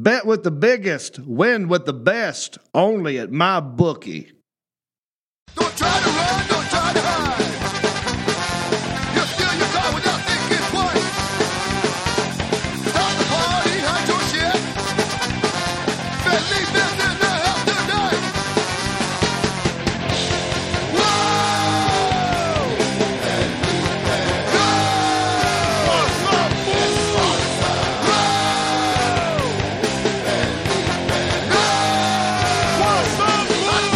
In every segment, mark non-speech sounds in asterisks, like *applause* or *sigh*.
Bet with the biggest, win with the best, only at my bookie. Don't try to run,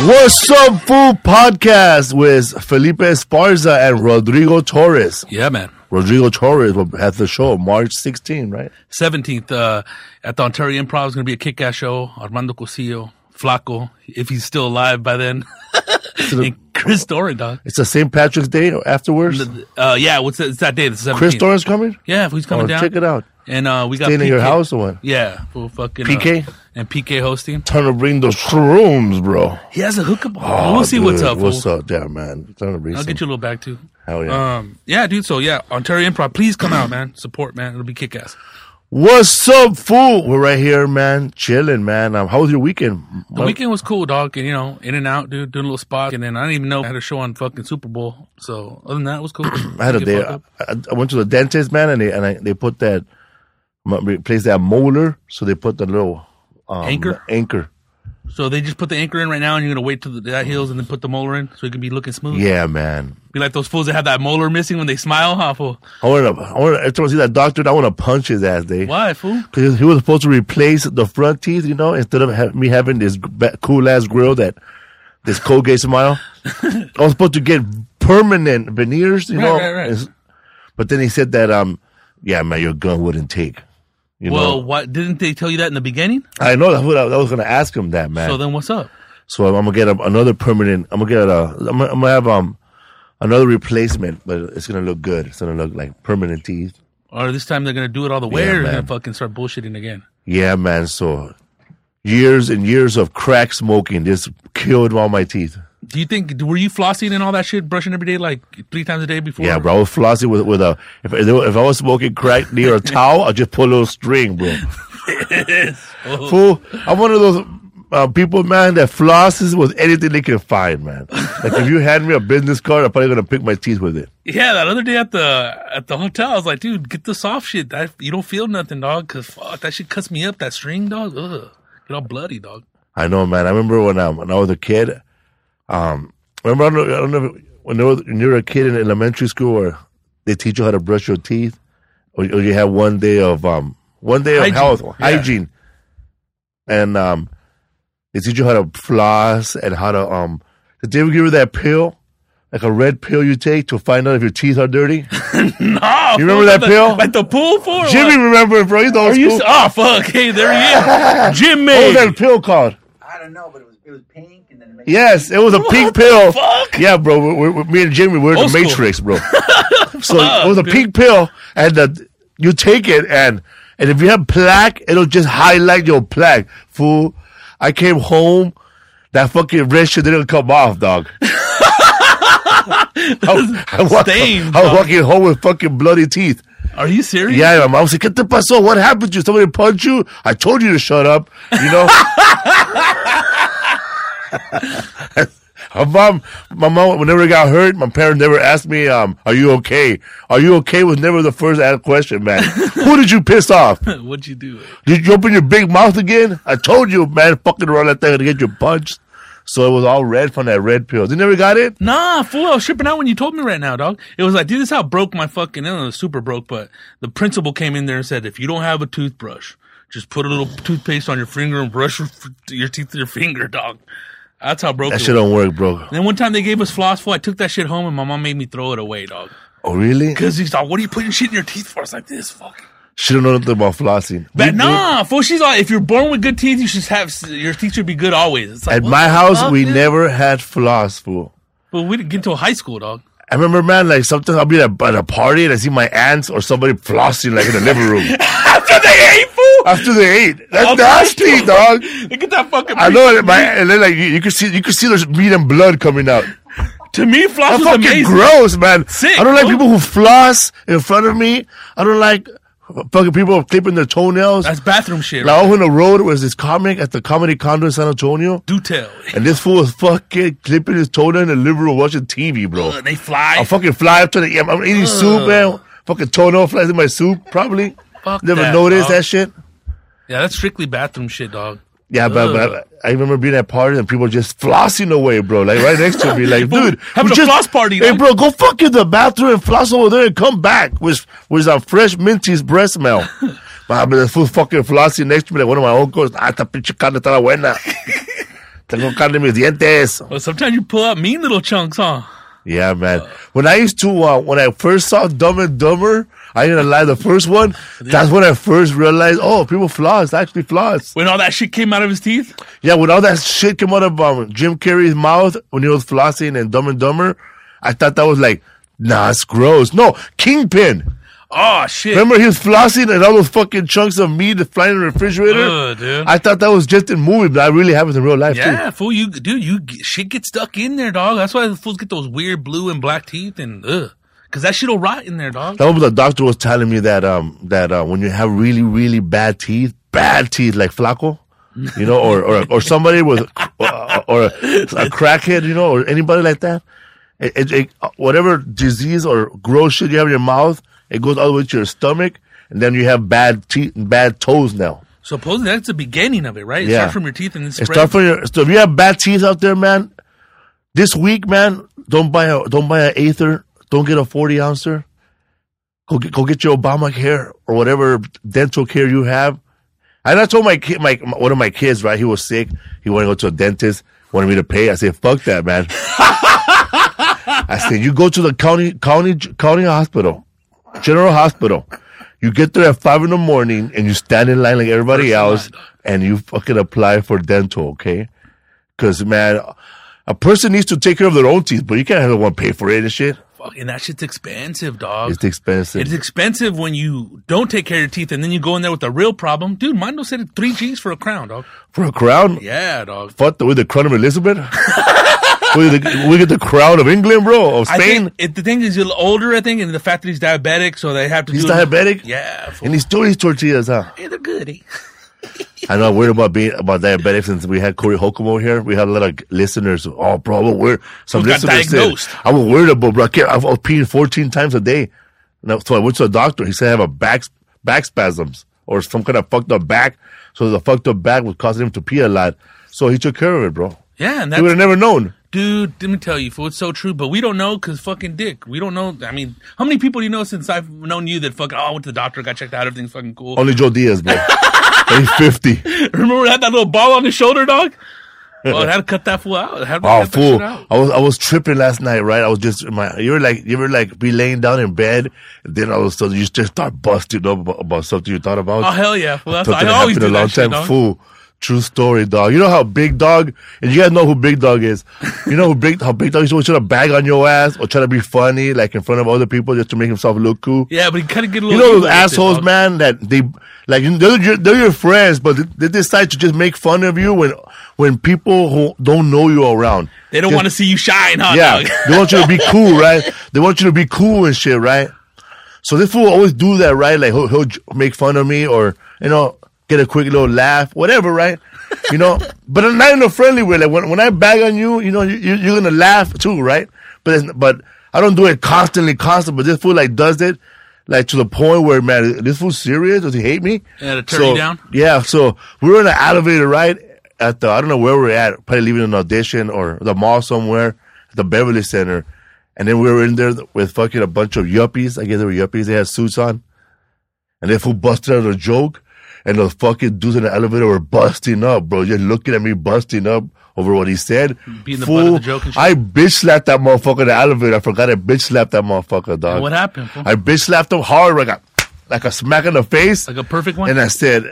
What's up, Fool Podcast with Felipe Esparza and Rodrigo Torres. Yeah, man. Rodrigo Torres will have the show March 16, right? 17th uh, at the Ontario Improv is going to be a kick ass show. Armando Cosillo, Flaco, if he's still alive by then. *laughs* and Chris Doran, dog. It's a St. Patrick's Day afterwards. Uh, yeah, what's that? It's that day, the 17th. Chris Doran's coming? Yeah, he's coming Oh, down. check it out. And uh, we got Staying in your house or what? Yeah, we'll fucking PK? And PK hosting. Time to bring those shrooms, bro. He has a hookup. Oh, we'll see what's up. What's fool. up, yeah, man? Time to bring I'll some. get you a little back too. Hell yeah. Um, yeah, dude. So yeah, Ontario Improv. Please come out, man. Support, man. It'll be kick ass. What's up, fool? We're right here, man. Chilling, man. Um, how was your weekend? The weekend was cool, dog. And you know, in and out, dude, doing a little spot. And then I didn't even know I had a show on fucking Super Bowl. So other than that, it was cool. *clears throat* I had a day. I. I went to the dentist, man, and they and I, they put that replace that molar, so they put the little um, Anchor? Anchor. So they just put the anchor in right now, and you're gonna wait till the, that heals, and then put the molar in, so it can be looking smooth. Yeah, man. Be like those fools that have that molar missing when they smile, huh? Fool? I want to. I want to. Every time I see that doctor, I want to punch his ass. Day. Why, fool? Because he was supposed to replace the front teeth, you know, instead of ha- me having this cool ass grill that this Colgate smile. *laughs* I was supposed to get permanent veneers, you Right, know. right, right. But then he said that, um, yeah, man, your gun wouldn't take. You Well, know, what didn't they tell you that in the beginning? I know that's what I, I was going to ask him that, man. So then, what's up? So I'm gonna get a, another permanent. I'm gonna get a. I'm gonna, I'm gonna have um another replacement, but it's gonna look good. It's gonna look like permanent teeth. Or this time they're gonna do it all the way, or they're gonna fucking start bullshitting again? Yeah, man. So years and years of crack smoking just killed all my teeth. Do you think were you flossing and all that shit, brushing every day, like three times a day before? Yeah, bro. I was flossing with with a. If if I was smoking crack near a *laughs* towel, I'd just pull a little string, bro. *laughs* Fool, I'm one of those. Uh, people, man, that flosses with anything they can find, man. Like if you hand me a business card, I'm probably gonna pick my teeth with it. Yeah, that other day at the at the hotel, I was like, dude, get the soft shit. That you don't feel nothing, dog. Cause fuck, that shit cuts me up. That string, dog. Ugh, get all bloody, dog. I know, man. I remember when um, when I was a kid. Um, remember I don't know, I don't know if- when, you were, when you were a kid in elementary school, where they teach you how to brush your teeth, or, or you have one day of um one day Hygiene. of health Yeah. hygiene, and um they teach you how to floss and how to um. Did they ever give you that pill, like a red pill you take to find out if your teeth are dirty? *laughs* No, You remember that the, pill? Like the pool for Jimmy, remember it, bro? He's old Are you? school. Oh fuck! Hey, there he is, *laughs* Jimmy. What was that pill called? I don't know, but it was it was pink and then it Yes, it was a pink pill. fuck? Yeah, bro. We're, we're, me and Jimmy, we're in Old the school. Matrix, bro. *laughs* so it was a dude. pink pill, and uh, you take it, and and if you have plaque, it'll just highlight your plaque. Fool, I came home that fucking red shit didn't come off, dog. *laughs* I, I, walk- Stained, I was dog. walking home with fucking bloody teeth. Are you serious? Yeah, my mom said, "¿Qué te pasó? What happened to you? Somebody punched you? I told you to shut up." You know. *laughs* *laughs* my mom, my mom, whenever I got hurt, my parents never asked me, um, "Are you okay? Are you okay?" Was never the first asked question, man. *laughs* Who did you piss off? What'd you do? Did you open your big mouth again? I told you, man, fucking around that thing to get you punched. So it was all red from that red pill. You never got it? Nah, fool. I was tripping out when you told me right now, dog. It was like, dude, this is how broke my fucking, I don't know, super broke, but the principal came in there and said, if you don't have a toothbrush, just put a little toothpaste on your finger and brush your, *laughs* your teeth with your finger, dog. That's how broke That it shit was. don't work, bro. And then one time they gave us floss, fool. I took that shit home and my mom made me throw it away, dog. Oh, really? Cause he's like, what are you putting shit in your teeth for? It's like this, fuck. She don't know nothing about flossing. But nah, fool. She's like, if you're born with good teeth, you should have your teeth should be good always. It's like At my house, fuck, we dude? never had floss, fool. But we didn't get to high school, dog. I remember, man, like sometimes I'll be at, at a party and I see my aunts or somebody flossing like in the living room *laughs* After they ate, fool. after they ate. That's Oh, nasty, dog. Look at that fucking. I know it, my, and then like you, you can see, you can see there's meat and blood coming out. To me, floss That's was fucking amazing. gross, man. Sick, I don't like bro. people who floss in front of me. I don't like fucking people clipping their toenails. That's bathroom shit. Like, I went on the road was this comic at the comedy condo in San Antonio, Do tell. and this fool was fucking clipping his toenail in the living room watching TV, bro. Uh, they fly. I'll fucking fly up to the. I'm eating soup, man. Fucking toenail flies in my soup, probably. Fuck Never that, noticed dog. that shit. yeah, that's strictly bathroom shit, dog. Yeah, but, but I remember being at parties and people just flossing away, bro. Like right next to me, like, *laughs* dude, having a just- floss party, Hey, dog. bro, go fuck in the bathroom and floss over there and come back with with some fresh minty's breast smell. *laughs* But I mean, the fool fucking flossing next to me like one of my uncles. Ah, esta pinche carne está buena. *laughs* Tengo carne en mis dientes. Well, sometimes you pull out mean little chunks, huh? Yeah, man. When I used to, uh, when I first saw Dumb and Dumber, I ain't gonna lie, the first one, *laughs* that's when I first realized, oh, people floss, actually floss. When all that shit came out of his teeth. Yeah, when all that shit came out of um, Jim Carrey's mouth when he was flossing and Dumb and Dumber, I thought that was like, nah, it's gross. No, Kingpin. Oh shit. Remember he was flossing and all those fucking chunks of meat flying in the refrigerator? Dude. I thought that was just in movie, but I really have it in real life too. yeah, too. fool. You, dude, you shit gets stuck in there, dog. That's why the fools get those weird blue and black teeth, and ugh, because that shit'll rot in there, dog. That was the doctor was telling me that um that uh, when you have really really bad teeth, bad teeth like Flaco, you know, or or, or somebody with uh, or a, a crackhead, you know, or anybody like that, it, it, it, whatever disease or gross shit you have in your mouth, it goes all the way to your stomach, and then you have bad teeth and bad toes now. Supposedly that's the beginning of it, right? It Yeah. starts from your teeth and then It spreads. starts from your. So if you have bad teeth out there, man, this week, man, don't buy a don't buy an Aether. Don't get a forty ouncer. Go get go get your Obamacare or whatever dental care you have. And I told my kid, my one of my kids, right? He was sick. He wanted to go to a dentist. Wanted me to pay. I said, "Fuck that, man." *laughs* I said, "You go to the county county county hospital, general hospital. You get there at five in the morning and you stand in line like everybody First else, line. and you fucking apply for dental, okay? Because man, a person needs to take care of their own teeth, but you can't have one pay for it and shit. Fucking that shit's expensive, dog. It's expensive. It's expensive when you don't take care of your teeth and then you go in there with a real problem. Dude, Mondo said three G's for a crown, dog. for a crown, Yeah, dog. fuck the, with the crown of Elizabeth. *laughs* with the, we get the crown of England, bro, of I Spain. it, the thing is, you're older, I think, and the fact that he's diabetic, so they have to He's do it- diabetic? Yeah. fool. and he's doing his tortillas, huh? Hey, they're good, I know I'm worried about being about diabetic since we had Corey Holcomb here. We had a lot of listeners. Oh, bro, I'm worried. Some Who got listeners diagnosed. said I was worried about, bro. I, can't, I was peeing 14 times a day. No, so I went to a doctor. He said I have a back back spasms or some kind of fucked up back. So the fucked up back was causing him to pee a lot. So he took care of it, bro. Yeah, and He would have never known. Dude, let me tell you, fool, it's so true, but we don't know because fucking dick. We don't know. I mean, how many people do you know since I've known you that fucking, oh, I went to the doctor, got checked out, everything's fucking cool. Only Joe Diaz, bro. He's 50. *laughs* Remember that, that little ball on his shoulder, dog? Oh, I had to cut that fool out. I had Oh, fool! shit out. I was I was tripping last night, right? I was just my. You were like you were like be laying down in bed, and then all of a sudden you just start busting up about, about something you thought about. Oh, hell yeah. Fool. That's, I always do a long that shit, time. dog. Fool, True story, dog. You know how Big Dog, and you guys know who Big Dog is. You know who Big how Big Dog used to always try to bag on your ass or try to be funny, like in front of other people, just to make himself look cool. Yeah, but he kind of get a little. You know those assholes, dog. man, that they like they're your, they're your friends, but they decide to just make fun of you when when people who don't know you are around. They don't want to see you shine, huh? yeah, they want you to be *laughs* cool, right? They want you to be cool and shit, right? So this fool always do that, right? Like he'll, he'll make fun of me or you know get a quick little laugh, whatever, right? You know, *laughs* but I'm not in a friendly way. Like when when I bag on you, you know, you, you- you're gonna laugh too, right? But but I don't do it constantly, constant. But this fool like does it. Like to the point where man, is this fool serious? Does he hate me? Yeah, to turn So- you down? Yeah, so we were in an elevator, right? At the I don't know where we are at, probably leaving an audition or the mall somewhere the Beverly Center. And then we were in there with fucking a bunch of yuppies. I guess they were yuppies. They had suits on. And they fool busted out a joke. And the fucking dudes in the elevator were busting up, bro. Just looking at me busting up over what he said. Beating the butt of the joke and shit? I bitch slapped that motherfucker in the elevator. I forgot I bitch slapped that motherfucker, dog. What happened? fool? I bitch slapped him hard, like a, like a smack in the face. Like a perfect one. And I said,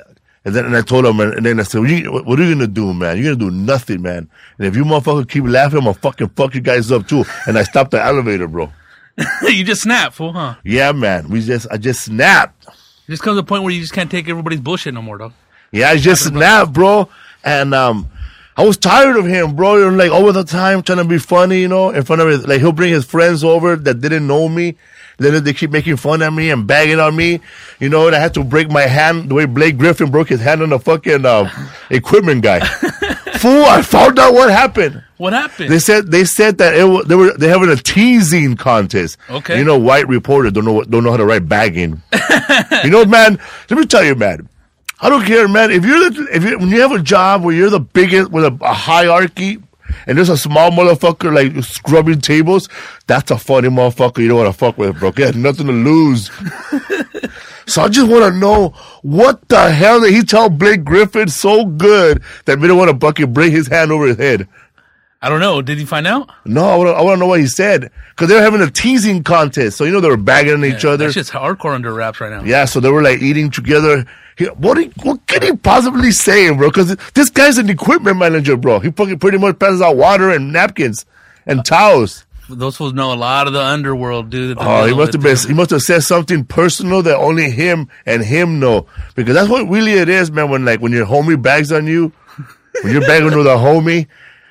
and then and I told him, and, and then I said, what, you, what are you gonna do, man? You're gonna do nothing, man. And if you motherfucker keep laughing, I'm gonna fucking fuck you guys up too. And I stopped the elevator, bro. *laughs* you just snapped, fool, huh? Yeah, man. We just, I just snapped. It just comes to a point where you just can't take everybody's bullshit no more, dog. Yeah, I just snapped, bro. And um, I was tired of him, bro. You're like all the time trying to be funny, you know, in front of his, like he'll bring his friends over that didn't know me. Then they keep making fun of me and bagging on me, you know. And I had to break my hand the way Blake Griffin broke his hand on the fucking uh, *laughs* equipment guy. *laughs* Fool! I found out what happened. What happened? They said they said that it they were they having a teasing contest. Okay. You know, white reporter don't know what, don't know how to write bagging. *laughs* you know, man. Let me tell you, man. I don't care, man. If you're the, if you when you have a job where you're the biggest with a, a hierarchy, and there's a small motherfucker like scrubbing tables, that's a funny motherfucker you don't want to fuck with, bro. He has nothing to lose. *laughs* so I just want to know what the hell did he tell Blake Griffin so good that made him want to fucking break his hand over his head. I don't know. Did he find out? No, I want to know what he said. Because they were having a teasing contest. So, you know, they were bagging on each other. That's just hardcore under wraps right now. Yeah, so they were like eating together. He, what, he, what can he possibly say, bro? Because this guy's an equipment manager, bro. He fucking pretty much passes out water and napkins and towels. Those fools know a lot of the underworld, dude. Oh, he must have been. He must have said something personal that only him and him know. Because that's what really it is, man. When like when your homie bags on you, when you're bagging with a homie,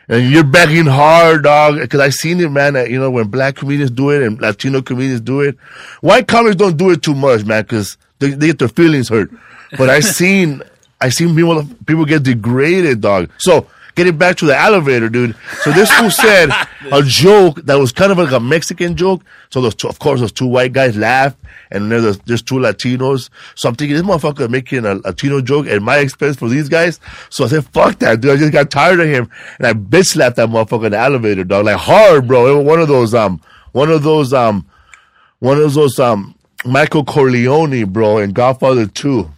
and you're bagging hard, dog. Because I seen it, man. That, you know when black comedians do it and Latino comedians do it, white comics don't do it too much, man. Because they, they get their feelings hurt. But I seen, I seen people people get degraded, dog. So. Getting back to the elevator, dude. So this fool said a joke that was kind of like a Mexican joke. So those two, of course, those two white guys laughed, and there's, there's two Latinos. So I'm thinking this motherfucker making a Latino joke at my expense for these guys. So I said, "Fuck that, dude." I just got tired of him, and I bitch slapped that motherfucker in the elevator, dog, like hard, bro. It was one of those, um, one of those, um, one of those, um, Michael Corleone, bro, in Godfather Two.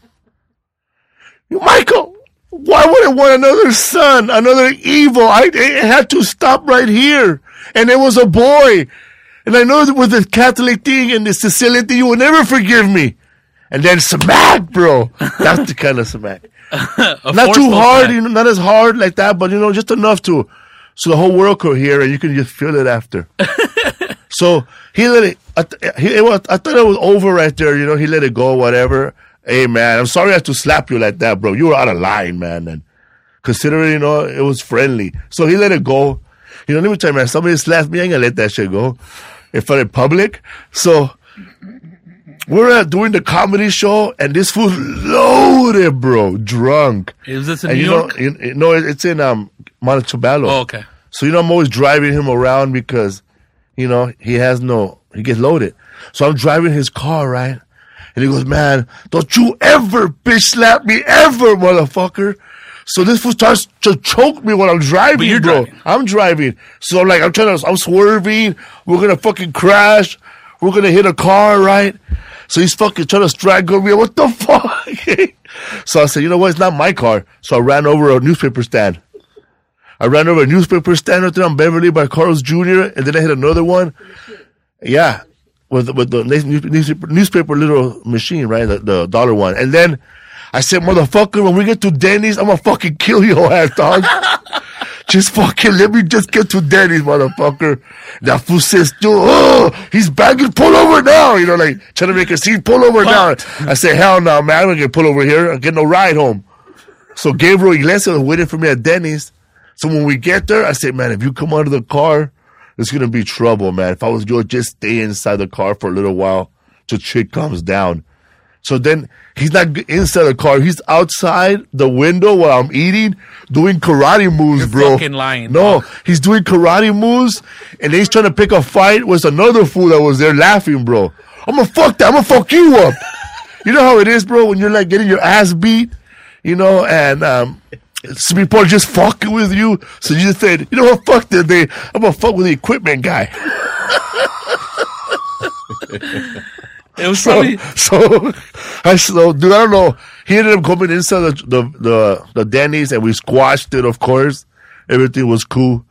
Michael, why would I want another son, another evil? I it had to stop right here. And it was a boy. And I know that with the Catholic thing and the Sicilian thing, you will never forgive me. And then smack, bro. *laughs* That's the kind of smack. Not too hard, smack. you know, not as hard like that, but you know, just enough to, so the whole world could hear and you can just feel it after. *laughs* so he let it, I, th- he, it was, I thought it was over right there, you know, he let it go, whatever. Hey man, I'm sorry I had to slap you like that, bro. You were out of line, man. And considering, you know, it was friendly. So he let it go. You know, let me tell you, man, somebody slapped me, I ain't gonna let that shit go in front of public. So we're at doing the comedy show and this fool's loaded, bro, drunk. Is this in And New you York? know, you, you know, it's in um Montebello. oh, okay. So you know, I'm always driving him around because, you know, he has no, he gets loaded. So I'm driving his car, right? And he goes, man, don't you ever bitch slap me ever, motherfucker. So this fool starts to choke me while I'm driving, you're bro. driving. I'm driving. So I'm like, I'm trying to, I'm swerving. We're gonna fucking crash. We're gonna hit a car, right? So he's fucking trying to strangle me. What the *laughs* fuck? so I said, you know what? It's not my car. So I ran over a newspaper stand. I ran over a newspaper stand right there on Beverly by Carl's Jr. and then I hit another one. Yeah, with with the newspaper, newspaper little machine, right? The, the dollar one. And then I said, motherfucker, when we get to Denny's, I'm gonna fucking kill your ass, dog. *laughs* just fucking let me just get to Denny's, motherfucker. That fool says, dude, oh, he's bagging, pull over now. You know, like trying to make a scene, pull over now. I said, hell no, man, I'm gonna get pull over here. I'm get no ride home. So Gabriel Iglesias was waiting for me at Denny's. So when we get there, I said, man, if you come out of the car, it's gonna be trouble, man. If I was you, just stay inside the car for a little while till chick comes down. So then he's not inside the car. He's outside the window while I'm eating, doing karate moves, bro. fucking lying, No, he's doing karate moves, and then he's trying to pick a fight with another fool that was there laughing, bro. I'm gonna fuck that. I'm gonna fuck you up. you know how it is, bro, when you're like getting your ass beat, you know, and um, some people are just fucking with you. So you just said, you know what, fuck that day. I'm gonna fuck with the equipment guy. It was *laughs* So, probably so I so dude, I don't know. He ended up coming inside the the the, the Denny's and we squashed it. Of course, everything was cool.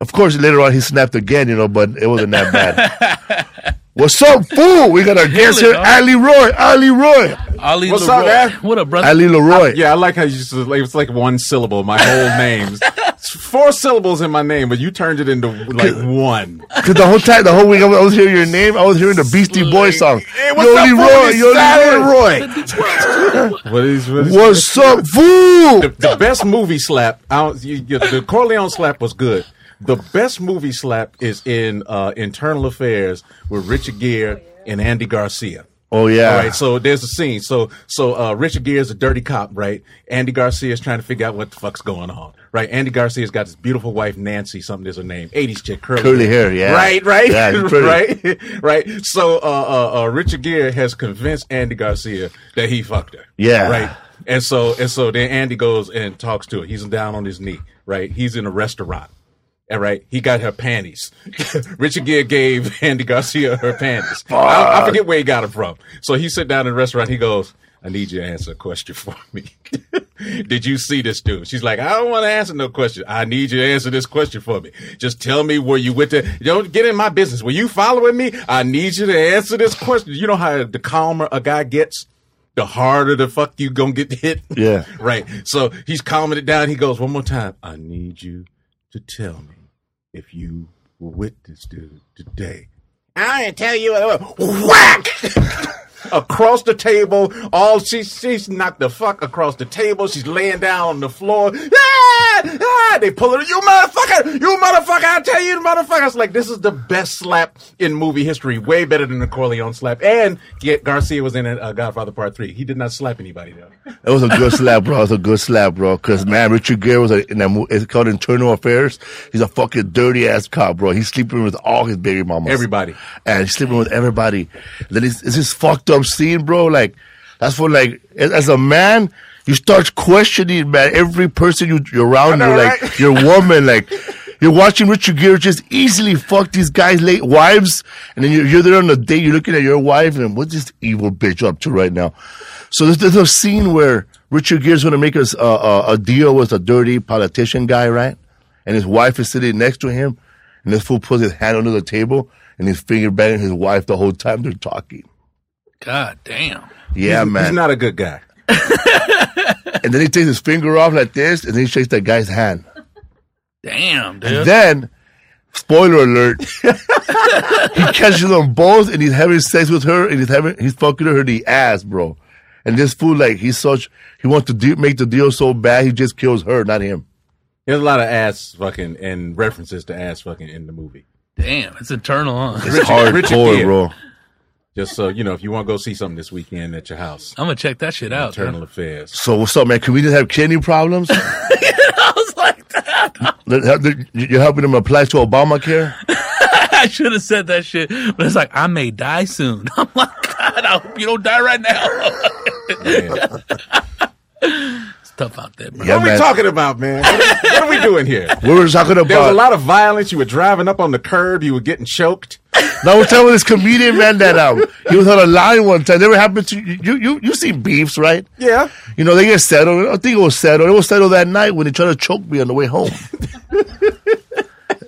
Of course, later on he snapped again, you know, but it wasn't that bad. *laughs* What's up, fool? We got our guest here. Ali Roy. Ali Roy. Ali What's Leroi. up, man? What up, brother? Ali Leroi. Yeah, I like how you just like it's like one syllable. My whole name. *laughs* It's four syllables in my name, but you turned it into like one. Because the whole time, the whole week, I was, hearing your name. I was hearing the Beastie Boys song. Hey, Yo, Leroy, yo, Leroy. Roy. What is, what is What's up, fool? the, the best movie slap? I you, you, the Corleone slap was good. The best movie slap is in uh, Internal Affairs with Richard Gere and Andy Garcia. Oh yeah. All right, so there's a scene. So so uh, Richard Gere is a dirty cop, right? Andy Garcia is trying to figure out what the fuck's going on, right? Andy Garcia's got this beautiful wife, Nancy, something is her name, 80s chick, curly, Curly hair, yeah. right, right, Yeah, *laughs* right, *laughs* right. So uh, uh, uh, Richard Gere has convinced Andy Garcia that he fucked her, Yeah. right. And so and so then Andy goes and talks to her. He's down on his knee, right? He's in a restaurant. All right, he got her panties. *laughs* Richard Gere gave *laughs* Andy Garcia her panties. I, I forget where he got them from. So he sit down in the restaurant. He goes, "I need you to answer a question *laughs* for me. Did you see this dude?" She's like, "I don't want to answer no question. I need you to answer this question for me. Just tell me where you went to. Don't get in my business. Were you following me? I need you to answer this question. You know how the calmer a guy gets." The harder the fuck you gonna get hit. Yeah. right. So he's calming it down. He goes, one more time. I need you to tell me if you were with to today. I didn't tell you. Whack! *laughs* across the table. All she she's knocked the fuck across the table. She's laying down on the floor. Ah! Ah! They pull it, You motherfucker! You motherfucker! I tell you, motherfucker! It's like this is the best slap in movie history. Way better than the Corleone slap. And Garcia was in uh, Godfather Part Three. He did not slap anybody though. It was a good slap, bro. It was a good slap, bro. Because man, Richard Gere was a, in that movie. It's called Internal Affairs. He's a fucking dirty ass cop, bro. He's sleeping with all his baby mamas, Everybody. and he's sleeping with everybody. Then it's, it's this fucked up scene, bro. Like that's for like, as a man, you start questioning, man, every person you, you're around, know, you, like right? your woman, like. You're watching Richard Gere just easily fuck these guys' late wives, and then you're, you're there on a date. You're looking at your wife, and what's this evil bitch up to right now? So there's, there's a scene where Richard Gere's going to make us uh, uh, a deal with a dirty politician guy, right? And his wife is sitting next to him, and this fool puts his hand under the table and his finger banging his wife the whole time they're talking. God damn. Yeah, he's, man. He's not a good guy. *laughs* *laughs* and then he takes his finger off like this, and then he shakes that guy's hand. Damn, dude. And then, spoiler alert, *laughs* he catches them both, and he's having sex with her, and he's having he's fucking her in the ass, bro. And this fool, like, he's such he wants to de- make the deal so bad, he just kills her, not him. There's a lot of ass fucking and references to ass fucking in the movie. Damn, it's eternal, huh? It's Richard- Richard hardcore, Gere. bro. Just so you know, if you want to go see something this weekend at your house, I'm gonna check that shit out. Internal dude. Affairs. So what's up, man? Can we just have kidney problems? *laughs* I was like that. You're helping them apply to Obamacare? *laughs* I should have said that shit, but it's like I may die soon. *laughs* I'm like, God, I hope you don't die right now. Man. tough out there, bro. Yeah, what are we talking about, man? What are, what are we doing here? *laughs* We were talking about. There was a lot of violence. You were driving up on the curb. You were getting choked. No, we're telling this comedian man that um he was on a line one time. Never happened to you. You you, you see beefs, right? Yeah. You know they get settled. I think it was settled. It was settled that night when he tried to choke me on the way home.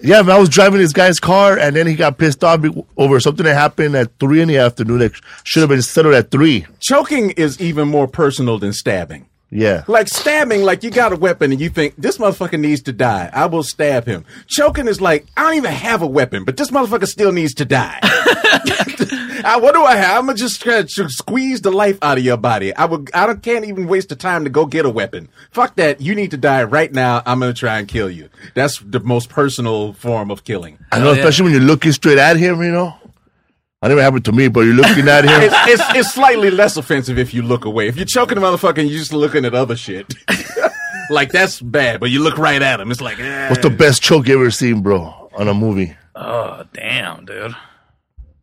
Yeah, man, I was driving this guy's car, and then he got pissed off over something that happened at three in the afternoon that should have been settled at three. Choking is even more personal than stabbing. Yeah, Like stabbing, like you got a weapon and you think this motherfucker needs to die. I will stab him. Choking is like I don't even have a weapon, but this motherfucker still needs to die. *laughs* I, what do I have? I'm gonna just try to squeeze the life out of your body. I would. I don't, can't even waste the time to go get a weapon. Fuck that. You need to die right now. I'm gonna try and kill you. That's the most personal form of killing. I know, yeah. especially when you're looking straight at him. You know, I never happened to me, but you're looking at him. It's, it's it's slightly less offensive if you look away. If you're choking a motherfucker and you're just looking at other shit, *laughs* like that's bad. But you look right at him, it's like eh. What's the best choke you ever seen, bro, on a movie? Oh damn, dude.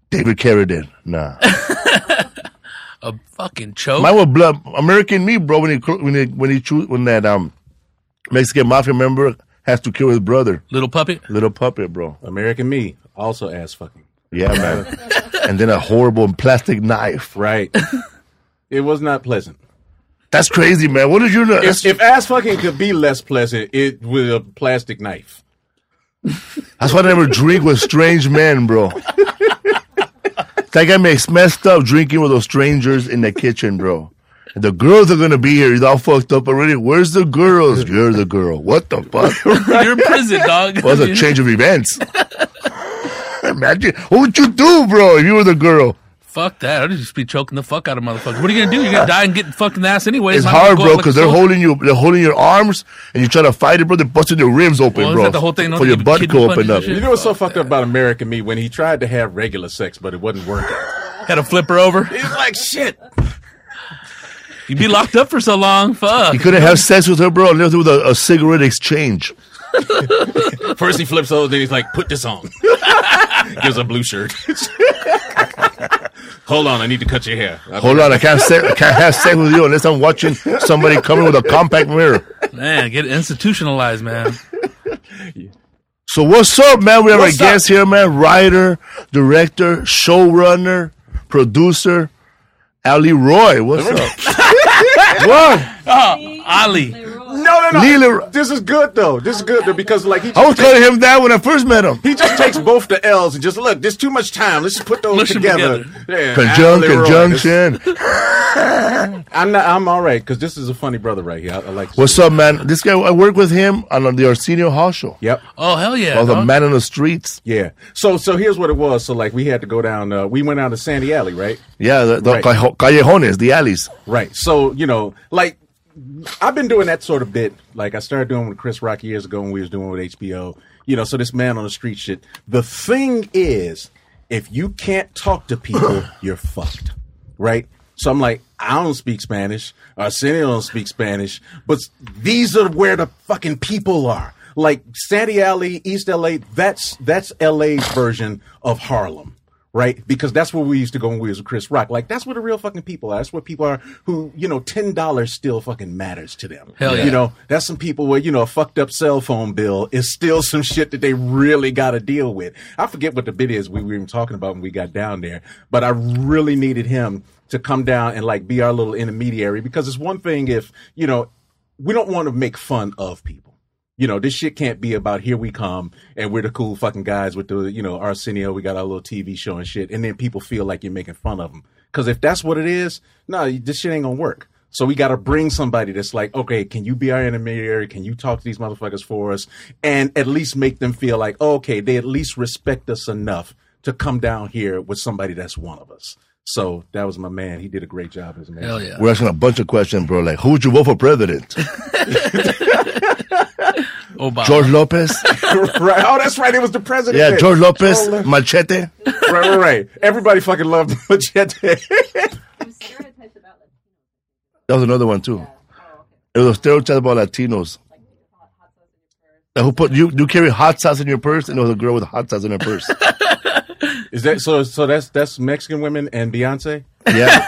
David Carradine. Nah, *laughs* A fucking choke. mine was blood. American Me, bro. When he when he when he choose when that um Mexican mafia member has to kill his brother, Little puppet. little puppet, bro. American Me also ass fucking. Yeah, man. and then a horrible plastic knife. Right. it was not pleasant. That's crazy, man. What did you know? If, if ass fucking could be less pleasant, it with a plastic knife. That's why I never drink with strange men, bro. that guy makes messed up drinking with those strangers in the kitchen, bro. And the girls are gonna be here. He's all fucked up already. Where's the girls? You're the girl. What the fuck? *laughs* You're in prison, dog. What's a change of events? Imagine what would you do, bro, if you were the girl? Fuck that. I'd just be choking the fuck out of motherfuckers. What are you gonna do? You're gonna die and get fucking ass anyways. It's Might as well hard, go bro, out like because they're soldier. holding you. They're holding your arms, and you try to fight it, bro. They're busting your ribs open, Well, bro. that the whole thing? Don't For your butt to open up. You know what's so fucked up about American Me when he tried to have regular sex, but it wasn't working. Had to flip her over. He's like shit. You'd be locked up for so long. Fuck. He couldn't have sex with her, bro, unless it was a, a cigarette exchange. *laughs* First he flips over, then he's like, "Put this on." *laughs* *laughs* Gives a blue shirt. *laughs* Hold on, I need to cut your hair. Hold on, I can't se- I can't have sex with you unless I'm watching somebody coming with a compact mirror. Man, get institutionalized, man. So what's up, man? We have What's a guest here, man. Writer, director, showrunner, producer, Ali Roy. What's up? *laughs* what? Uh, Ali. No, no, no. Leela- This is good though. This is good though because like he I was just, calling him that when I first met him. he just takes both the L's and just look. There's too much time. Let's just put those Mush 'em together. together. Yeah, Conjunct, conjunction. *laughs* I'm not. I'm all right because this is a funny brother right here. I, I like. What's up, man? This guy, I work with him on the Arsenio Hall show. Yep. Oh hell yeah. I was a dog. man on the streets. Yeah. So so here's what it was. So like we had to go down. Uh, we went down to Sandy Alley, right? Yeah, the, the Right. callejones, the alleys. Right. So, you know, like I've been doing that sort of bit. Like I started doing with Chris Rock years ago when we was doing with HBO. You know, so this man on the street shit. The thing is, if you can't talk to people, *laughs* you're fucked. Right? So I'm like, I don't speak Spanish. Uh, Arsenio don't speak Spanish. But these are where the fucking people are. Like Sandy Alley, East LA, that's that's LA's version of Harlem right? Because that's where we used to go when we was with Chris Rock. Like that's where the real fucking people are. That's where people are who, you know, ten dollars still fucking matters to them. Hell yeah. You know, that's some people where, you know, a fucked up cell phone bill is still some shit that they really gotta deal with. I forget what the bit is we were even talking about when we got down there, but I really needed him to come down and like be our little intermediary because it's one thing if, you know, we don't want to make fun of people. You know, this shit can't be about here we come and we're the cool fucking guys with the, you know, Arsenio. We got our little TV show and shit. And then people feel like you're making fun of them. Cause if that's what it is, no, this shit ain't gonna work. So we got to bring somebody that's like, okay, can you be our intermediary? Can you talk to these motherfuckers for us? And at least make them feel like, oh, okay, they at least respect us enough to come down here with somebody that's one of us. So that was my man. He did a great job as a man. Hell yeah. We're asking a bunch of questions, bro. Like, who would you vote for president? *laughs* *laughs* Obama. George Lopez? *laughs* right. Oh, that's right. It was the president. Yeah. George Lopez, George Machete. right, right, right. Everybody fucking loved *laughs* Machete. stereotypes about Latinos. That was another one too. It was a stereotype about Latinos. That Who put you? Do you carry hot sauce in your purse, and there was a girl with hot sauce in her purse. *laughs* Is that so? So that's that's Mexican women and Beyonce, Yeah,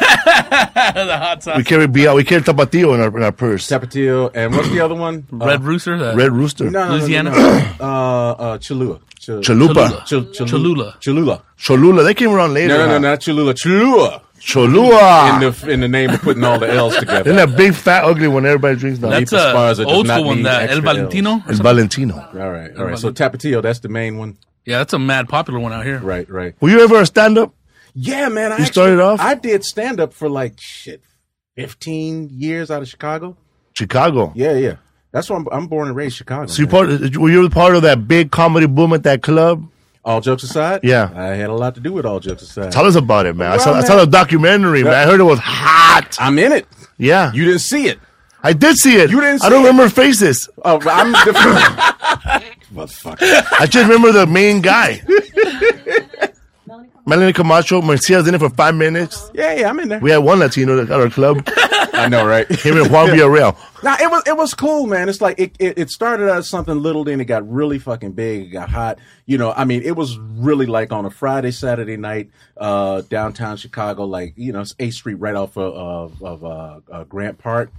the hot sauce. we carry Bia, we carry Tapatio in our in our purse. Tapatio, and what's the other one? Red Rooster. The Red Rooster, No, no, no, no, Louisiana? no. Uh, uh, Cholula. Ch- Chalupa, Chul- Chul- Cholula. Cholula. Cholula. They came around later. No, no, no, huh? not Cholula. Cholula. Cholula. in the in the name of putting all the L's together. Isn't that big, fat, ugly one everybody drinks now? That's Deep a Esparza does old school one. That El Valentino. El? Valentino. all right, all right. So Tapatio, that's the main one. Yeah, that's a mad popular one out here. Right, right. Were you ever a stand-up? Yeah, man. I You actually- started off? I did stand up for like shit, fifteen years out of Chicago. Chicago. Yeah, yeah. That's why I'm, I'm born and raised Chicago. So you part? Were you part of that big comedy boom at that club? all jokes aside, Yeah. I had a lot to do with all jokes aside. Tell us about it, man. I saw, Well, I saw the documentary, man. I heard it was hot. I'm in it. Yeah, You didn't see it. I did see it. You didn't I don't it? remember faces. Oh, I'm the *laughs* motherfucker. I just remember the main guy. *laughs* Melanie Comarcho, Marcia's in it for five minutes. Yeah, yeah, I'm in there. We had one Latino at our club. *laughs* I know, right? Him and Juan Villarreal. Nah, it was it was cool, man. It's like it, it, it started as something little, then it got really fucking big. It got hot. You know, I mean, it was really like on a Friday, Saturday night, uh, downtown Chicago, like you know, it's Eighth Street, right off of of, of uh, uh, Grant Park.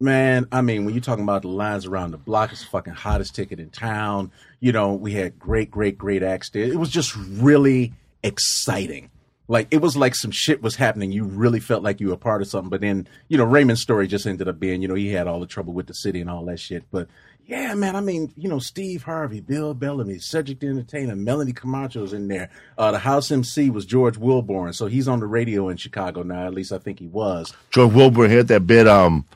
Man, I mean, when you're talking about the lines around the block, it's the fucking hottest ticket in town. You know, we had great, great, great acts there. It was just really exciting. Like it was like some shit was happening. You really felt like you were part of something. But then, you know, Raymond's story just ended up being, you know, he had all the trouble with the city and all that shit. But yeah, man, I mean, you know, Steve Harvey, Bill Bellamy, Cedric the Entertainer, Melanie Comarcho's in there. Uh, the house MC was George Wilborn, so he's on the radio in Chicago now. At least I think he was. George Wilbur hit that bit. Um,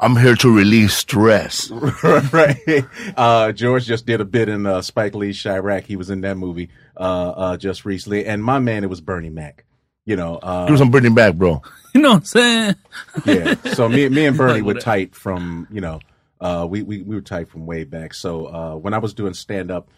I'm here to relieve stress. *laughs* right. Uh, George just did a bit in uh, Spike Lee's Chi-Raq. He was in that movie uh, uh, just recently. And my man, it was Bernie Mac. You know, uh, Give some Bernie back, bro. *laughs* You know what I'm saying? yeah. So me, me and *laughs* Bernie Like were tight from you know, uh, we, we we were tight from way back. So uh, when I was doing stand up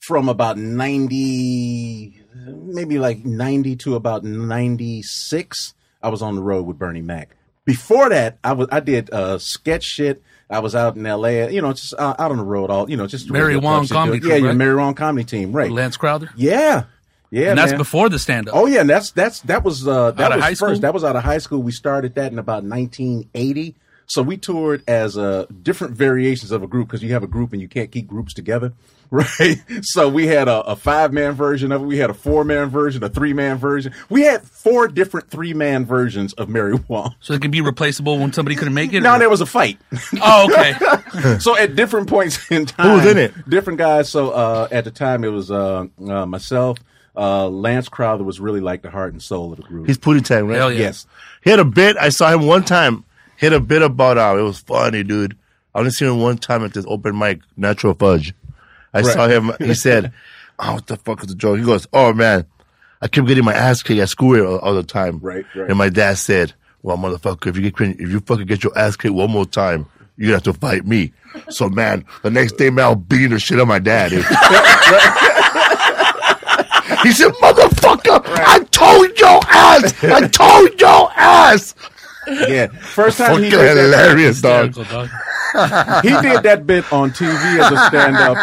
from about ninety, maybe like ninety to about ninety six, I was on the road with Bernie Mac. Before that, I was I did uh, sketch shit. I was out in L.A. You know, just uh, out on the road, all you know, just Mary Wong comedy doing- Yeah, right? Mary Wong comedy team, right? Lance Crowther. Yeah, yeah, and that's man. before the stand up. Oh yeah, and that's that's that was uh that Out of was high first. school? That was out of high school. We started that in about 1980. So we toured as uh different variations of a group because you have a group and you can't keep groups together, *laughs* right? So we had a, a five man version of it. We had a four man version, a three man version. We had four different three man versions of Mary *laughs* Wong. So it can be replaceable when somebody couldn't make it? Now or- there was a fight. *laughs* oh, okay. so at different points in time, Who was in it? Different guys. So uh, at the time, it was uh, uh, myself. Uh, Lance Crowther was really like the heart and soul of the group. He's Pootie Tang, right? Hell yeah. yes. He had a bit. I saw him one time. Had a bit about uh, it was funny, dude. I only seen him one time at this open mic, Natural Fudge. I Right. saw him. He said, *laughs* "Oh, what the fuck is the joke?" He goes, "Oh man, I kept getting my ass kicked at school all, all the time." Right, right. And my dad said, "Well, motherfucker, if you get if you fucking get your ass kicked one more time, you have to fight me." So man, the next day, man, I was beating the shit out of my dad. *laughs* he said, "Motherfucker, I told your ass, I told your ass." Yeah, first time Fucking he did, that, hilarious, dog. Dog. he did that bit on TV as a stand-up.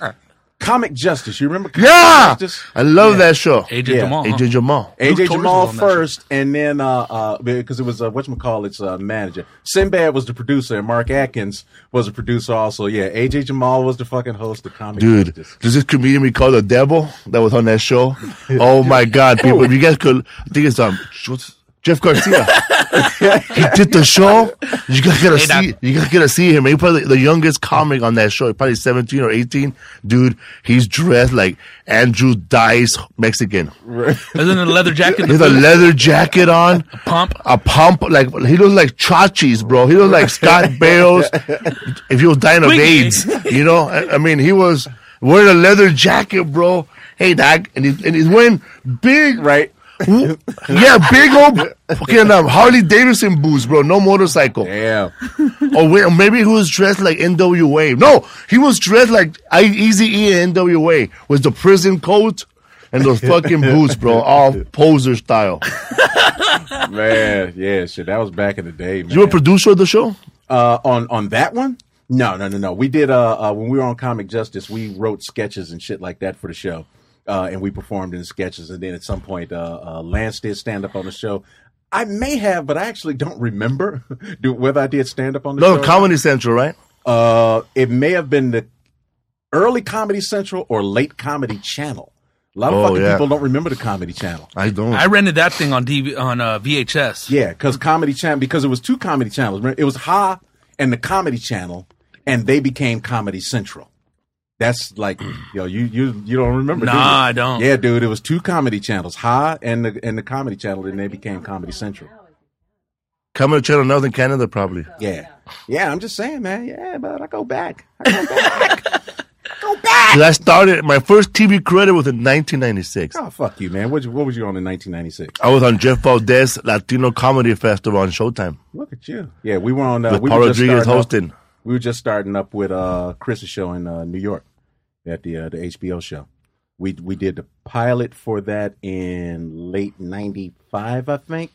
Uh, Comic Justice, you remember? Comic Yeah, Justice? I love that show. AJ Yeah. Jamal. huh? AJ Jamal. AJ Luke Jamal was on that first, and then uh, uh, because it was uh, what call its uh, manager. Sinbad was the producer, and Mark Atkins was a producer also. Yeah, AJ Jamal was the fucking host of Comic Dude, Justice. there's this comedian we call the Devil that was on that show. *laughs* Oh my God, people! If you guys could, I think it's um, what's, Jeff Garcia. *laughs* he did the show. You guys gotta Hey, see. Doc. You guys gotta see him. He's probably the youngest comic on that show. He's probably 17 or 18. Dude, he's dressed like Andrew Dice Mexican. Isn't it a leather jacket? He has a leather jacket on. A pump. a pump like he looks like Chachis, bro. He looks like Scott *laughs* Bales if he was dying of Twiggy. AIDS. You know, I, I mean, he was wearing a leather jacket, bro. Hey, dog, and he's and he's wearing big, Right? Yeah, big old fucking um, Harley Davidson boots, bro. No motorcycle. Damn. *laughs* Or wait, maybe he was dressed like NWA. No, he was dressed like I Easy E and NWA with the prison coat. And those fucking boots, bro, *laughs* all poser style. Man, yeah, shit. That was back in the day, man. You were a producer of the show? uh, on on that one? No, no, no, no. We did uh, uh when we were on Comic Justice, we wrote sketches and shit like that for the show, uh, and we performed in sketches. And then at some point, uh, uh Lance did stand up on the show. I may have, but I actually don't remember *laughs* do, whether I did stand up on the No, show. No, Comedy Central, right? Uh, it may have been the early Comedy Central or late Comedy Channel. A lot of Oh, fucking yeah. people don't remember the Comedy Channel. I don't. I rented that thing on DV on uh, VHS. Yeah, because Comedy Channel because it was two comedy channels. It was Ha and the Comedy Channel, and they became Comedy Central. That's like *clears throat* yo, you you you don't remember? Nah, you? I don't. Yeah, dude, it was two comedy channels, Ha and the and the Comedy Channel, and they became Comedy Central. Comedy Channel now in Canada, probably. Yeah, yeah. I'm just saying, man. Yeah, but I go back. I go back. *laughs* I started, my first TV credit was in 1996. oh fuck you, man. What, what was you on in 1996? I was on Jeff Valdez Latino Comedy Festival on Showtime Look at you. Yeah, we were on. Uh, with we Paul were just Rodriguez starting up- hosting. we were just starting up with uh Chris's show in uh, New York at the uh, the HBO show. We we did the pilot for that in late '95, I think.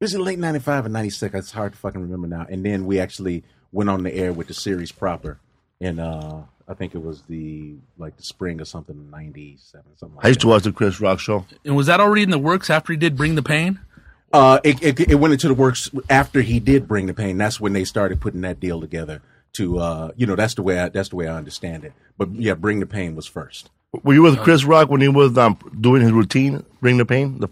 It was in late '95 or '96. It's hard to fucking remember now. And then we actually went on the air with the series proper and uh I think it was the like the spring or something '97, something like I used that. to watch the Chris Rock show. And was that already in the works after he did Bring the Pain? Uh, it, it it went into the works after he did bring the pain. That's when they started putting that deal together. To uh, you know, that's the way I, that's the way I understand it. But yeah, bring the pain was first. Were you with Chris Rock when he was um, doing his routine, Bring the Pain? The,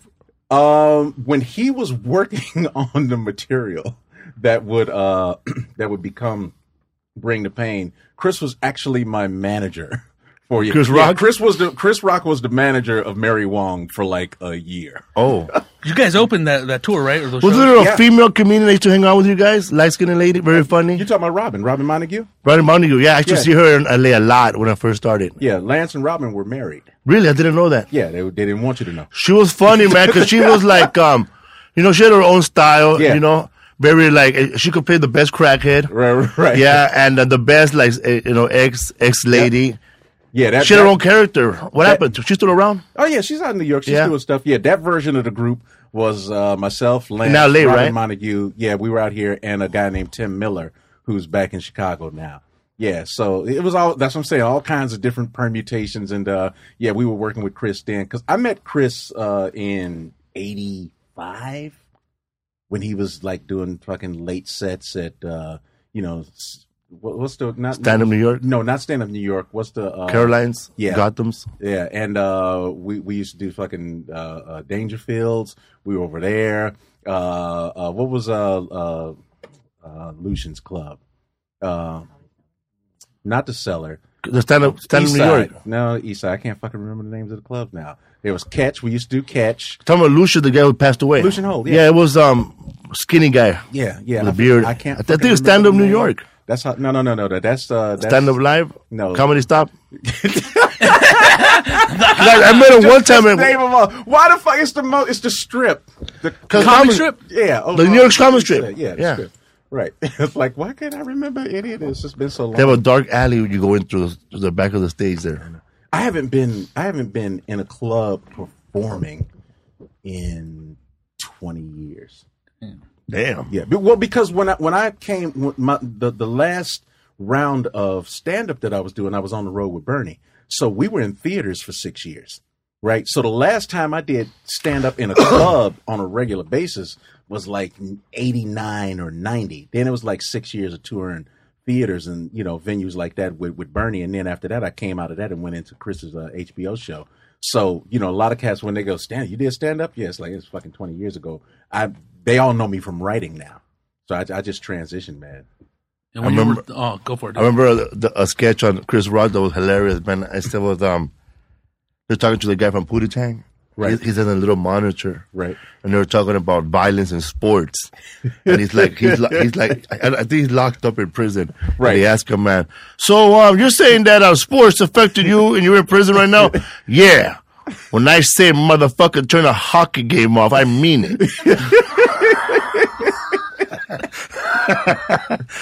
Um, when he was working *laughs* on the material that would uh *clears throat* that would become bring the pain, Chris was actually my manager *laughs* for you. Chris Yeah, Rock? Chris was the Chris Rock was the manager of Mary Wong for like a year. oh. You guys opened that, that tour, right? Those Was shows? there a Yeah. female comedian that used to hang out with you guys? Light skinned lady, very funny. You talking about Robin? Robin Montague? Robin Montague. Yeah, I used to see her in LA a lot when I first started. Yeah, Lance and Robin were married. Really? I didn't know that. Yeah, they they didn't want you to know. She was funny, man, because she was *laughs* like, um, you know, she had her own style, Yeah. you know, very like, eh, she could play the best crackhead. Right, right. Yeah, and uh, the best, like, eh, you know, ex ex lady. Yeah. That, She had her own character. What that- happened? She's still around? Oh yeah, she's out in New York. She's Yeah. doing stuff. Yeah, that version of the group was uh, myself, Lance, LA, Robin right? Montague. Yeah, we were out here, and a guy named Tim Miller, who's back in Chicago now. Yeah, so it was all. That's what I'm saying. All kinds of different permutations, and uh, yeah, we were working with Chris then because I met Chris uh, in '85 when he was like doing fucking late sets at uh, you know what, what's the not Stand Up New York? No, not stand up New York. What's the uh, Caroline's? yeah. Gotham's? yeah, and uh, we we used to do fucking uh, uh, Dangerfields. We were over there. Uh, uh, what was uh, uh, uh, Lucian's Club? Uh, not the cellar. The stand up, stand up New York. No, East Side. I can't fucking remember the names of the clubs now. There was Catch. We used to do Catch. Talking about Lucia, the guy who passed away. Lucien Hold, yeah. Yeah, it was um skinny guy. Yeah, yeah. The I- beard. I can't. I think Stand Up New. York. That's how. No, no, no, no. That's uh. That's, Stand up live? No. Comedy stop? *laughs* Like, I met him one time. Just at- name 'em all. Why the fuck? It's the mo- It's the strip. The Cause Comic comedy- strip? Yeah, oh, The New York comic strip. Yeah, the Yeah. strip. Right. *laughs* It's like, why can't I remember any of this? It's been so long. They have a dark alley when you go in through the, the back of the stage there. I haven't been. I haven't been in a club performing in twenty years. Damn. Yeah. but- Well, because when I when I came, my, the the last round of stand up that I was doing, I was on the road with Bernie. So we were in theaters for six years, right? So the last time I did stand up in a *coughs* club on a regular basis was like eighty nine or ninety. Then it was like six years of touring theaters and you know venues like that with with Bernie. And then after that, I came out of that and went into Chris's uh, HBO show. So you know, a lot of cats when they go stand, you did stand up, yeah, like it's fucking twenty years ago. I they all know me from writing now, so I, I just transitioned, man. And when I you remember- were, oh, go for it. I remember the, the, a sketch on Chris Rock that was hilarious, man. I still was um, they're talking to the guy from Pootie Tang. Right. He's, he's in a little monitor, Right. and they were talking about violence in sports. *laughs* and he's like, he's like, he's like, I, I think he's locked up in prison. Right. And they ask him, man, so um, you're saying that uh, sports affected you, and you're in prison right now? *laughs* yeah. When I say motherfucker turn a hockey game off, I mean it.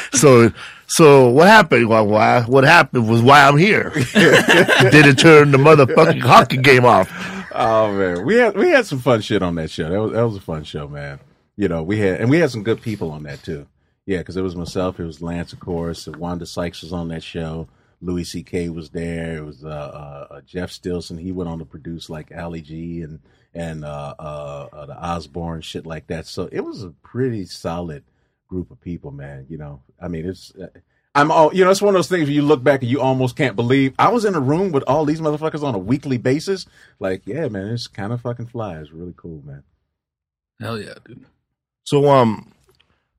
*laughs* so, so what happened? Why, what happened was why I'm here. *laughs* Did it turn the motherfucking hockey game off. Oh man, we had we had some fun shit on that show. That was that was a fun show, man. You know, we had and we had some good people on that too. Yeah, because it was myself, it was Lance, of course. and Wanda Sykes was on that show. Louis C.K. was there. It was uh, uh, uh, Jeff Stilson. He went on to produce like Ali G and and uh, uh, uh, the Osbourne shit like that. So it was a pretty solid group of people, man. You know, I mean, it's. Uh, I'm all, you know, it's one of those things where you look back and you almost can't believe I was in a room with all these motherfuckers on a weekly basis. Like, yeah, man, it's kind of fucking fly. It's really cool, man. Hell yeah, dude. So um,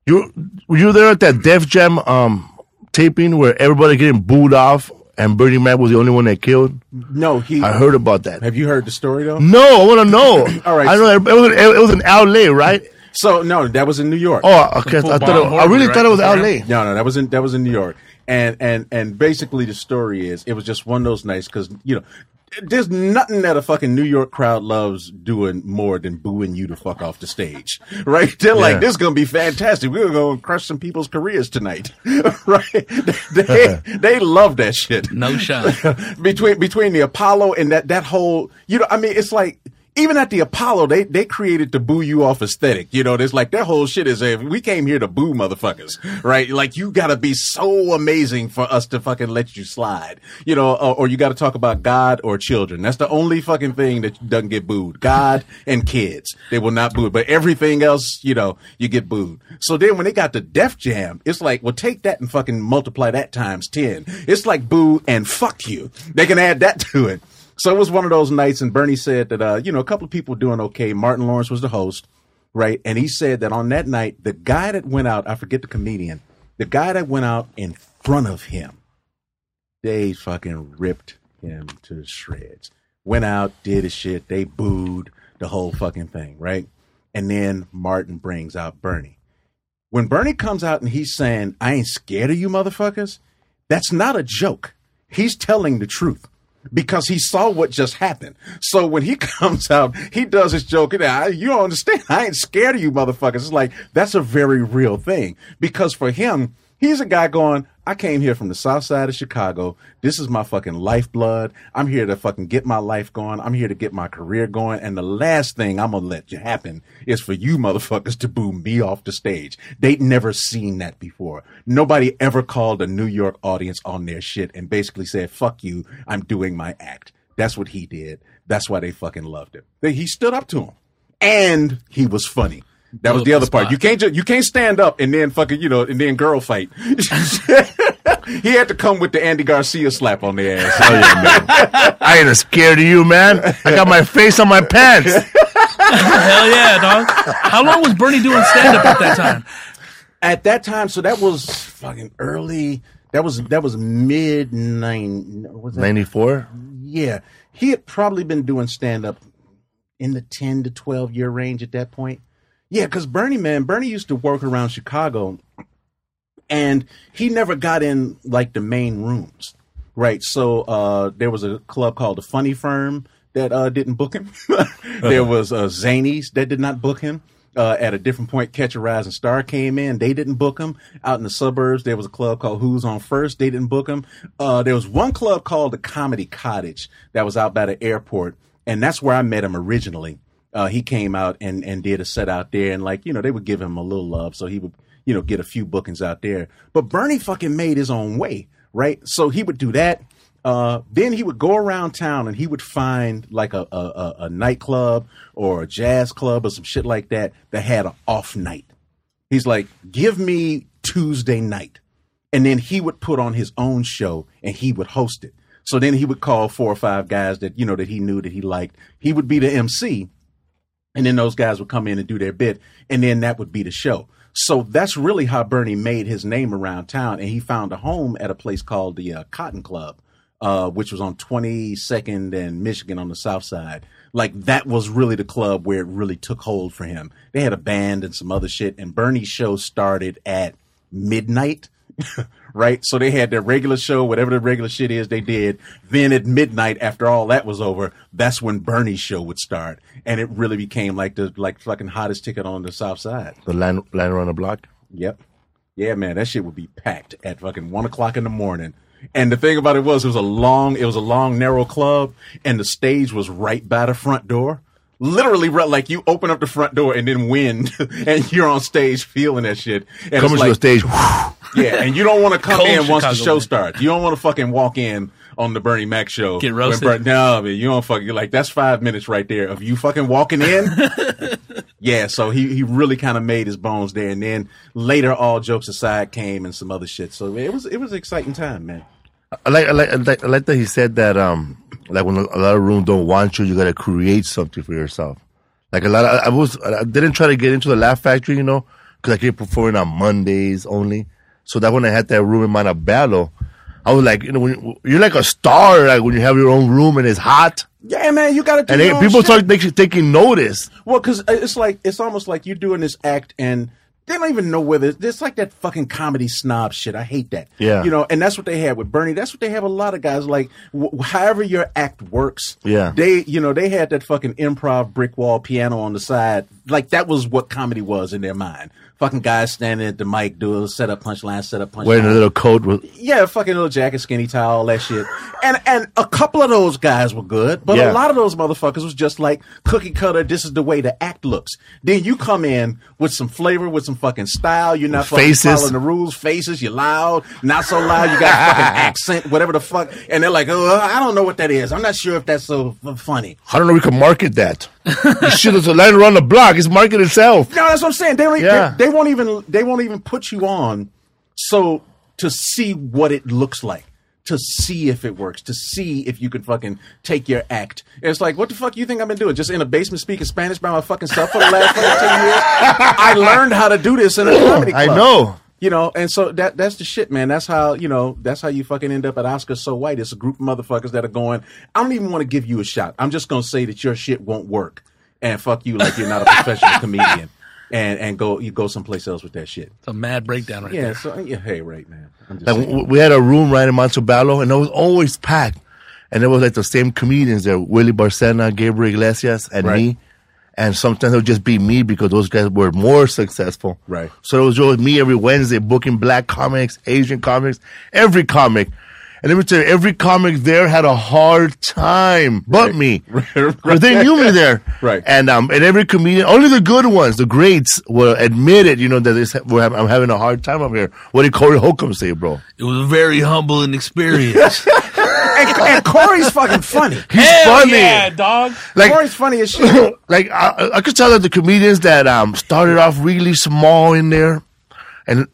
you were you there at that Def Jam um taping where everybody getting booed off and Bernie Mac was the only one that killed? No, he. I heard about that. Have you heard the story though? No, I want to know. *coughs* All right. I know it was it was in L.A. right? So no, that was in New York. Oh, okay. I, thought it, I really right? thought it was L.A. No, no, that was in that was in New York, and and and basically the story is it was just one of those nights because you know there's nothing that a fucking New York crowd loves doing more than booing you to fuck off the stage, *laughs* right? They're Yeah. like, this is gonna be fantastic. We're gonna crush some people's careers tonight, *laughs* right? *laughs* They, they love that shit No shot. between between the Apollo and that that whole you know I mean it's like even at the Apollo they they created the boo you off aesthetic you know? There's like their whole shit is a, we came here to boo motherfuckers right? Like you got to be so amazing for us to fucking let you slide you know? Or, or you got to talk about God or children. That's the only fucking thing that doesn't get booed. God and kids. They will not boo but everything else you know you get booed. So then when they got the Def Jam it's like well take that and fucking multiply that times 10 it's like boo and fuck you. They can add that to it so it was one of those nights, and Bernie said that uh, you know a couple of people doing okay. Martin Lawrence was the host, right? And he said that on that night, the guy that went out, I forget the comedian, the guy that went out in front of him, they fucking ripped him to shreds. Went out, did his shit, they booed the whole fucking thing, right? And then Martin brings out Bernie. When Bernie comes out and he's saying, I ain't scared of you motherfuckers, that's not a joke. He's telling the truth because he saw what just happened. So when he *laughs* comes out, he does his joke. And I, you don't understand. I ain't scared of you motherfuckers. It's like, that's a very real thing because for him, he's a guy going, I came here from the south side of Chicago. This is my fucking lifeblood. I'm here to fucking get my life going. I'm here to get my career going. And the last thing I'm going to let you happen is for you motherfuckers to boo me off the stage. They'd never seen that before. Nobody ever called a New York audience on their shit and basically said, fuck you. I'm doing my act. That's what he did. That's why they fucking loved him. He stood up to him and he was funny. That was the other the part. spot. You can't just, you can't stand up and then fucking you know and then girl fight. *laughs* he had to come with the Andy Garcia slap on the ass. Oh yeah, man. I ain't scared of you, man. I got my face on my pants. Hell yeah, dog. How long was Bernie doing stand up at that time? At that time, so that was fucking early. That was that was mid nine. Ninety four. Yeah, he had probably been doing stand up in the ten to twelve year range at that point. Yeah, because Bernie, man, Bernie used to work around Chicago, and he never got in like the main rooms, right? So uh, there was a club called the Funny Firm that uh, didn't book him. *laughs* there was uh, Zanies that did not book him. Uh, at a different point, Catch a Rising Star came in. They didn't book him. Out in the suburbs, there was a club called Who's on First. They didn't book him. Uh, there was one club called the Comedy Cottage that was out by the airport, and that's where I met him originally. Uh, he came out and, and did a set out there, and like you know, they would give him a little love, so he would you know get a few bookings out there. But Bernie fucking made his own way, right? So he would do that. Uh, then he would go around town and he would find like a, a, a, a nightclub or a jazz club or some shit like that that had an off night. He's like, give me Tuesday night. And then he would put on his own show and he would host it. So then he would call four or five guys that, you know, that he knew that he liked. He would be the MC. And then those guys would come in and do their bit. And then that would be the show. So that's really how Bernie made his name around town. And he found a home at a place called the uh, Cotton Club, uh, which was on 22nd and Michigan on the south side. Like that was really the club where it really took hold for him. They had a band and some other shit. And Bernie's show started at midnight. *laughs* right? So they had their regular show, whatever the regular shit is, they did. Then at midnight, after all that was over, that's when Bernie's show would start, and it really became like the like fucking hottest ticket on the south side. The line line around the block. Yep, yeah, man, that shit would be packed at fucking one o'clock in the morning. And the thing about it was, it was a long, it was a long, narrow club, and the stage was right by the front door. Literally, right, like you open up the front door and then wind, *laughs* and you're on stage feeling that shit. And Coming it's to the stage. yeah, and you don't want to come Cold in once the show man. starts. You don't want to fucking walk in on the Bernie Mac show. Get when roasted. Ber- no, man, you don't fucking like that's five minutes right there of you fucking walking in. *laughs* Yeah, so he, he really kind of made his bones there, and then later, all jokes aside, came and some other shit. So it was it was an exciting time, man. Like, I like, I like, I like that he said that, um, like when a lot of rooms don't want you, you gotta create something for yourself. Like a lot of, I was, I didn't try to get into the Laugh Factory, you know, cause I kept performing on Mondays only. So that when I had that room in Montebello, I was like, you know, when, you're like a star, like when you have your own room and it's hot. Yeah, man, you got to do And own people shit. start taking, taking notice. Well, because uh, it's like it's almost like you're doing this act and they don't even know whether it's like that fucking comedy snob shit. I hate that. Yeah. you know, and that's what they had with Bernie. That's what they have a lot of guys like. W- however your act works. Yeah. they you know they had that fucking improv brick wall piano on the side. Like that was what comedy was in their mind. Fucking guys standing at the mic, do a set up punchline, set up punchline. Wearing a little coat with, Yeah, a fucking little jacket, skinny tie, all that shit. And and a couple of those guys were good, but Yeah. a lot of those motherfuckers was just like cookie cutter. This is the way the act looks. Then you come in with some flavor, with some fucking style. You're not fucking Faces. following the rules. Faces. You're loud, not so loud. You got a fucking *laughs* accent, whatever the fuck. And they're like, oh, I don't know what that is. I'm not sure if that's so funny. I don't know, we can market that. The shit is a line around the block. It's market itself. No, that's what I'm saying. They Yeah. They, they won't even. They won't even put you on, so to see what it looks like, to see if it works, to see if you can fucking take your act. And it's like, what the fuck you think I've been doing? Just in a basement speaking Spanish by my fucking self for the last fucking ten years. I learned how to do this in a comedy club. I know. You know, and so that that's the shit, man. That's how you know. That's how you fucking end up at Oscar so white. It's a group of motherfuckers that are going. I don't even want to give you a shot. I'm just gonna say that your shit won't work, and fuck you like you're not a professional *laughs* comedian, and and go you go someplace else with that shit. It's a mad breakdown right Yeah. there. So yeah, hey, right, man. Like we had a room right in Montebello, and it was always packed. And it was like the same comedians there: Willie Barcena, Gabriel Iglesias, and Right. me. And sometimes it would just be me because those guys were more successful. Right. So it was always me every Wednesday booking black comics, Asian comics, every comic. And let me tell you, every comic there had a hard time, but me, *laughs* because they knew me there. Right. And um, and every comedian, only the good ones, the greats, will admit it. You know that this, we're, hav- I'm having a hard time up here. What did Corey Holcomb say, bro? It was a very humbling experience. *laughs* and, and Corey's fucking funny. He's Hell funny. yeah, dog. Like, Corey's funny as shit. *clears throat* like I, I could tell that the comedians that um started off really small in there, and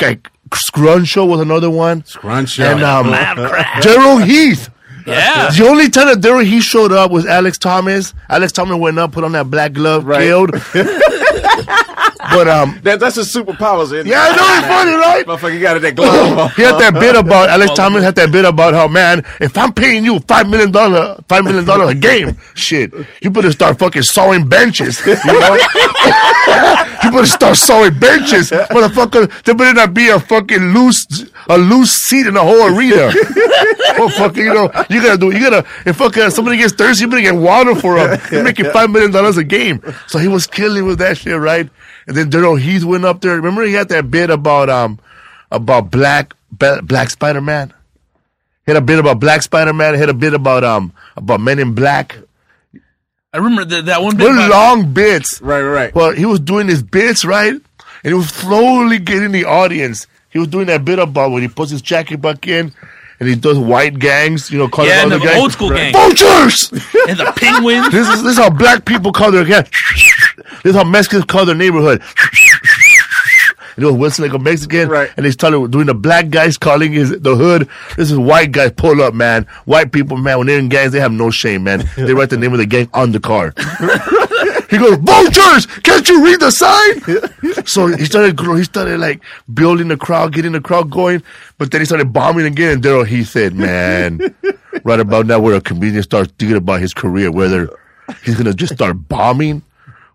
like Scruncho was another one, Scruncho. and um Loud crowd. Daryl Heath. Yeah. The only time that Daryl Heath showed up was Alex Thomas. Alex Thomas went up, put on that black glove, Right. killed. *laughs* but um, *laughs* That, that's his superpowers. Isn't yeah, I know it's funny, right? Motherfucker, you got that glove. *laughs* He had that bit about Alex *laughs* Thomas had that bit about how man, if I'm paying you five million dollar five million dollars a game, shit, you better start fucking sawing benches. You know? you better start sawing benches, motherfucker. There better not be a fucking loose a loose seat in the whole arena. oh fucking, you know, you gotta do you gotta if fucking somebody gets thirsty, you better get water for them. You're making five million dollars a game. So he was killing with that shit, right? And then Daryl Heath went up there. Remember he had that bit about um about Black Black Spider Man. He had a bit about Black Spider Man. He had a bit about um about Men in Black. I remember that, that one bit. What about- long bits. right, right, right. Well, he was doing his bits right, and he was slowly getting the audience. He was doing that bit about when he puts his jacket back in, and he does white gangs. You know, calling Yeah, and other the gangs. old school gang. Vultures. *laughs* And the penguins. this is this is how black people call their gang. This is how Mexicans call their neighborhood. And he was whistling like a Mexican, Right. and they started doing the black guys calling his the hood. This is white guys pull up, man. White people, man, when they're in gangs, they have no shame, man. They write the name of the gang on the car. *laughs* he goes, vultures! Can't you read the sign? *laughs* so he started, grow- he started like building the crowd, getting the crowd going. But then he started bombing again. And Daryl, he said, man, *laughs* right about now, where a comedian starts thinking about his career, whether he's gonna just start bombing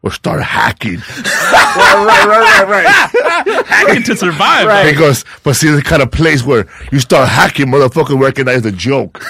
or start hacking. right, right, right, right. *laughs* hacking to survive. Right. He goes, but see, the kind of place where you start hacking, motherfucker recognize the joke.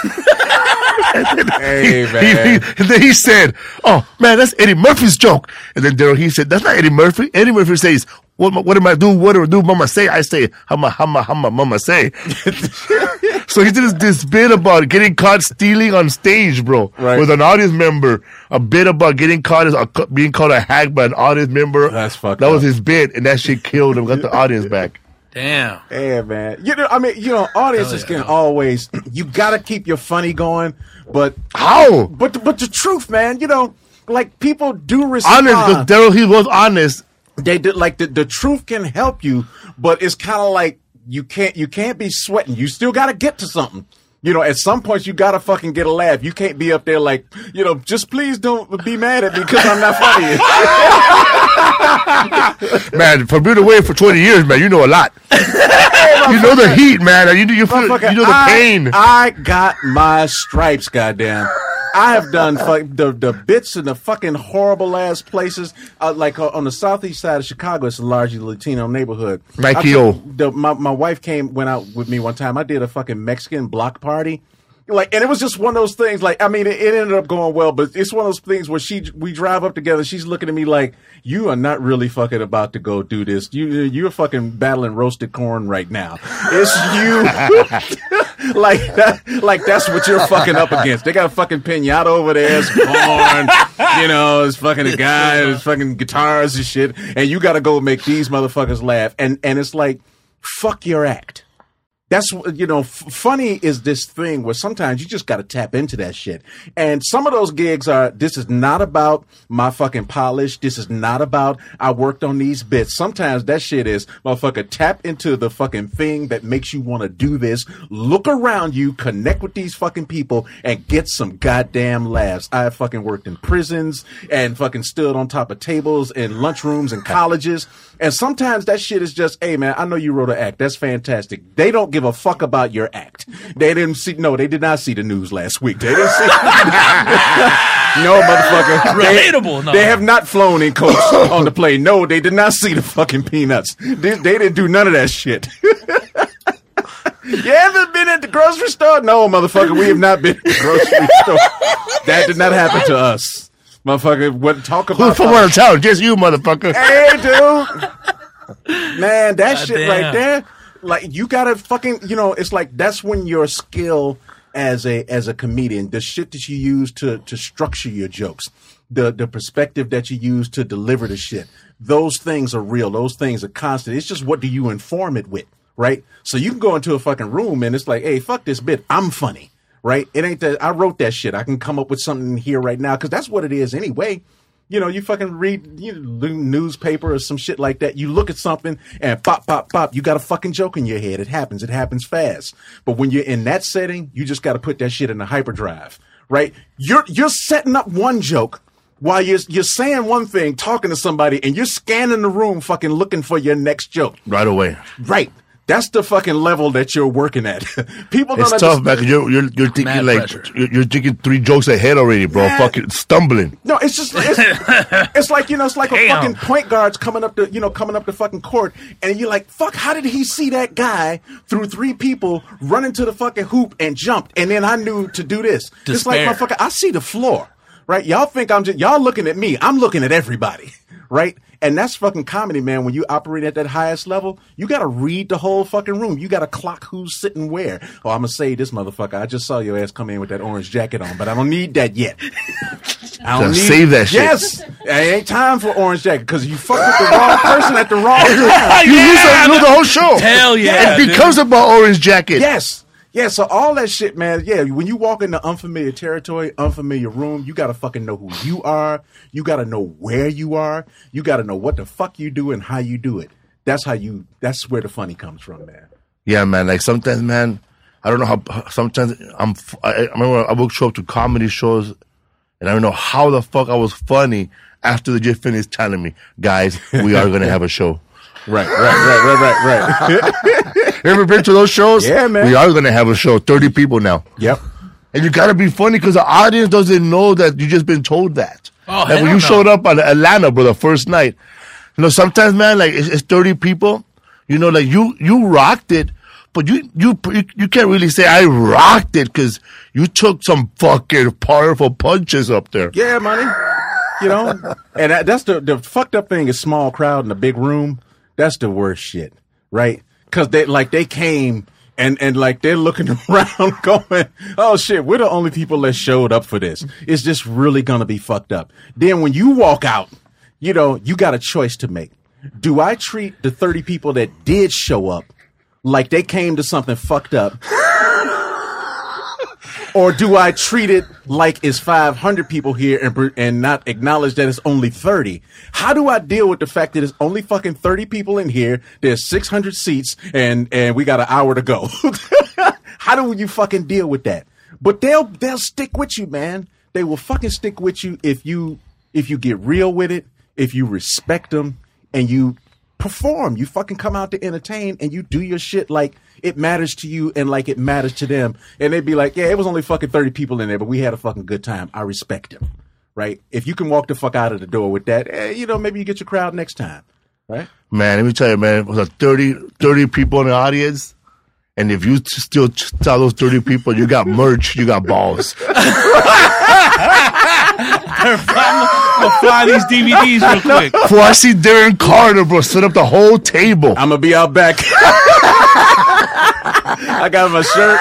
Hey, *laughs* He- man. he- and then he said, "Oh man, that's Eddie Murphy's joke." And then Daryl he said, "That's not Eddie Murphy." Eddie Murphy says, "What? am I- What am I do? What do I do? Mama say." I say, "How ma how ma how ma mama say." *laughs* so he did this, this bit about getting caught stealing on stage, bro, Right. with an audience member. A bit about getting caught as a, being called a hack by an audience member. That's fucked That was his bit, and that shit killed him. Got the audience back. Damn. Yeah, man. You know, I mean, you know, audiences yeah. can always. You got to keep your funny going, but How? but but the truth, man. You know, like people do respond. Honest, because Daryl, he was honest. they did like the, the truth can help you, but it's kind of like you can't you can't be sweating. You still got to get to something. You know, at some point you gotta fucking get a laugh. You can't be up there like, you know, just please don't be mad at me because I'm not funny. *laughs* Man, for being away for 20 years, man, you know a lot. you know the heat, man. You, you, feel, you know the I- pain. I got my stripes, goddamn. I have done fuck, the the bits in the fucking horrible ass places, uh, like uh, on the southeast side of Chicago. It's a largely Latino neighborhood. Nike I O. took- the, my my wife came went out with me one time. I did a fucking Mexican block party. Like and it was just one of those things. Like I mean, it, it ended up going well, but it's one of those things where she we drive up together. She's looking at me like, "You are not really fucking about to go do this. You you're fucking battling roasted corn right now. It's you." *laughs* like that, like that's what you're fucking up against. They got a fucking pinata over there, it's corn, you know, it's fucking a guy, it's fucking guitars and shit, and you got to go make these motherfuckers laugh, and and it's like, fuck your act. That's you know, f- funny is this thing where sometimes you just got to tap into that shit. And some of those gigs are. This is not about my fucking polish. This is not about I worked on these bits. Sometimes that shit is motherfucker tap into the fucking thing that makes you want to do this. Look around you, connect with these fucking people, and get some goddamn laughs. I fucking worked in prisons and fucking stood on top of tables in lunchrooms and colleges. And sometimes that shit is just, hey man, I know you wrote an act. That's fantastic. They don't give a fuck about your act. They didn't see, no, they did not see the news last week. They didn't see, *laughs* no motherfucker. *laughs* They- Relatable, no. They have not flown in coach on the plane. No, they did not see the fucking peanuts. They, they didn't do none of that shit. *laughs* You ever been at the grocery store? No, motherfucker, we have not been at the grocery store. That did not happen to us. Motherfucker, what talk Who's about from out of town? Just you, motherfucker. Hey, dude. Man, that shit damn. right there, like you gotta fucking, you know, it's like that's when your skill as a as a comedian, the shit that you use to to structure your jokes, the the perspective that you use to deliver the shit, those things are real. Those things are constant. It's just what do you inform it with, right? So you can go into a fucking room and it's like, hey, fuck this bit, I'm funny. Right? It ain't that I wrote that shit. I can come up with something here right now because that's what it is anyway. You know, you fucking read you know, newspaper or some shit like that. You look at something and pop, pop, pop. You got a fucking joke in your head. It happens. It happens fast. But when you're in that setting, you just got to put that shit in the hyperdrive, right? You're you're setting up one joke while you're you're saying one thing, talking to somebody, and you're scanning the room, fucking looking for your next joke. Right away. Right. That's the fucking level that you're working at. *laughs* People don't It's tough, understand. man. 'cause you're, you're, you're thinking like, you're, you're thinking three jokes ahead already, bro. Yeah. Fucking stumbling. No, it's just it's, *laughs* it's like you know, it's like a fucking point guard's coming up to you know coming up the fucking court, and you're like, fuck, how did he see that guy through three people run into the fucking hoop and jumped, and then I knew to do this. Despair. It's like Despair. motherfucker, I see the floor, right? Y'all think I'm just y'all looking at me, I'm looking at everybody, *laughs* right? And that's fucking comedy, man. When you operate at that highest level, you got to read the whole fucking room. You got to clock who's sitting where. Oh, I'm gonna say this motherfucker. I just saw your ass come in with that orange jacket on, but I don't need that yet. I don't Gotta save that shit. Yes, it ain't time for orange jacket because you fucked with the wrong *laughs* person at the wrong time. You use that, you know the whole show. Hell yeah, It dude. becomes about Orange Jacket. Yes. Yeah, so all that shit, man. Yeah, when you walk into unfamiliar territory, unfamiliar room, you gotta fucking know who you are. You gotta know where you are. You gotta know what the fuck you do and how you do it. That's how you. That's where the funny comes from, man. Yeah, man. Like sometimes, man, I don't know how. Sometimes I'm. I, I remember I would show up to comedy shows, and I don't know how the fuck I was funny after they just finished telling me, guys, we are gonna *laughs* have a show. Right, right, right, right, right, right. *laughs* You ever been to those shows? *laughs* Yeah, man. We are gonna have a show. Thirty people now. yep. And you gotta be funny because the audience doesn't know that you just been told that. Oh, like when you no. showed up on Atlanta, bro, the first night. You know, sometimes, man, like it's, it's thirty people. You know, like you you rocked it, but you you you, you can't really say I rocked it because you took some fucking powerful punches up there. Yeah, money. You know, and that, that's the the fucked up thing is small crowd in a big room. That's the worst shit, right? Because they like they came and and like they're looking *laughs* around, *laughs* going, "Oh shit, we're the only people that showed up for this. It's just really gonna be fucked up." Then when you walk out, you know you got a choice to make. Do I treat the thirty people that did show up like they came to something fucked up? Or do I treat it like it's 500 people here and, and not acknowledge that it's only 30? How do I deal with the fact that it's only fucking 30 people in here? There's 600 seats and, and we got an hour to go. *laughs* How do you fucking deal with that? But they'll, they'll stick with you, man. They will fucking stick with you if you, if you get real with it, if you respect them and you perform. You fucking come out to entertain and you do your shit like it matters to you and like it matters to them. And they'd be like, yeah, it was only fucking 30 people in there, but we had a fucking good time. I respect them. Right? If you can walk the fuck out of the door with that, eh, you know, maybe you get your crowd next time. Right? Man, let me tell you, man, it was a 30, 30 people in the audience. And if you t- still t- tell those 30 people you got merch, you got balls. *laughs* *laughs* I'm gonna fly these DVDs real quick. *laughs* Before I see Darren Carter, bro, set up the whole table. I'm gonna be out back. *laughs* I got my shirt.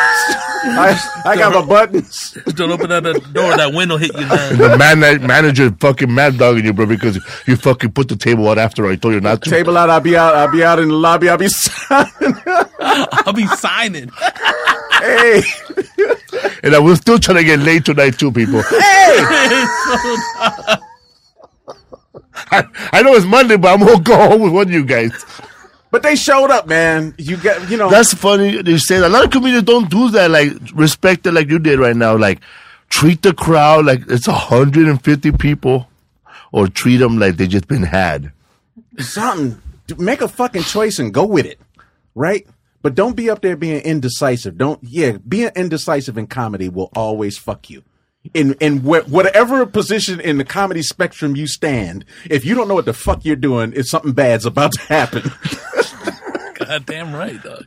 I, I got my buttons. Don't open that door. That window hit you. Down. The man manager fucking mad dogging you, bro, because you fucking put the table out after I told you not to. Table out. I'll be out. I'll be out in the lobby. I'll be signing. I'll be signing. hey, And I was still trying to get laid tonight too, people. *laughs* I, I know it's Monday, but I'm gonna go home with one of you guys. but they showed up, man. You get, you know. That's funny. They say that. a lot of comedians don't do that. Like respect it like you did right now. Like treat the crowd like it's 150 people, or treat them like they just been had. something. Make a fucking choice and go with it, right? But don't be up there being indecisive. Don't, yeah, being indecisive in comedy will always fuck you. In in wh- whatever position in the comedy spectrum you stand, if you don't know what the fuck you're doing, it's something bad's about to happen. *laughs* Goddamn right, dog.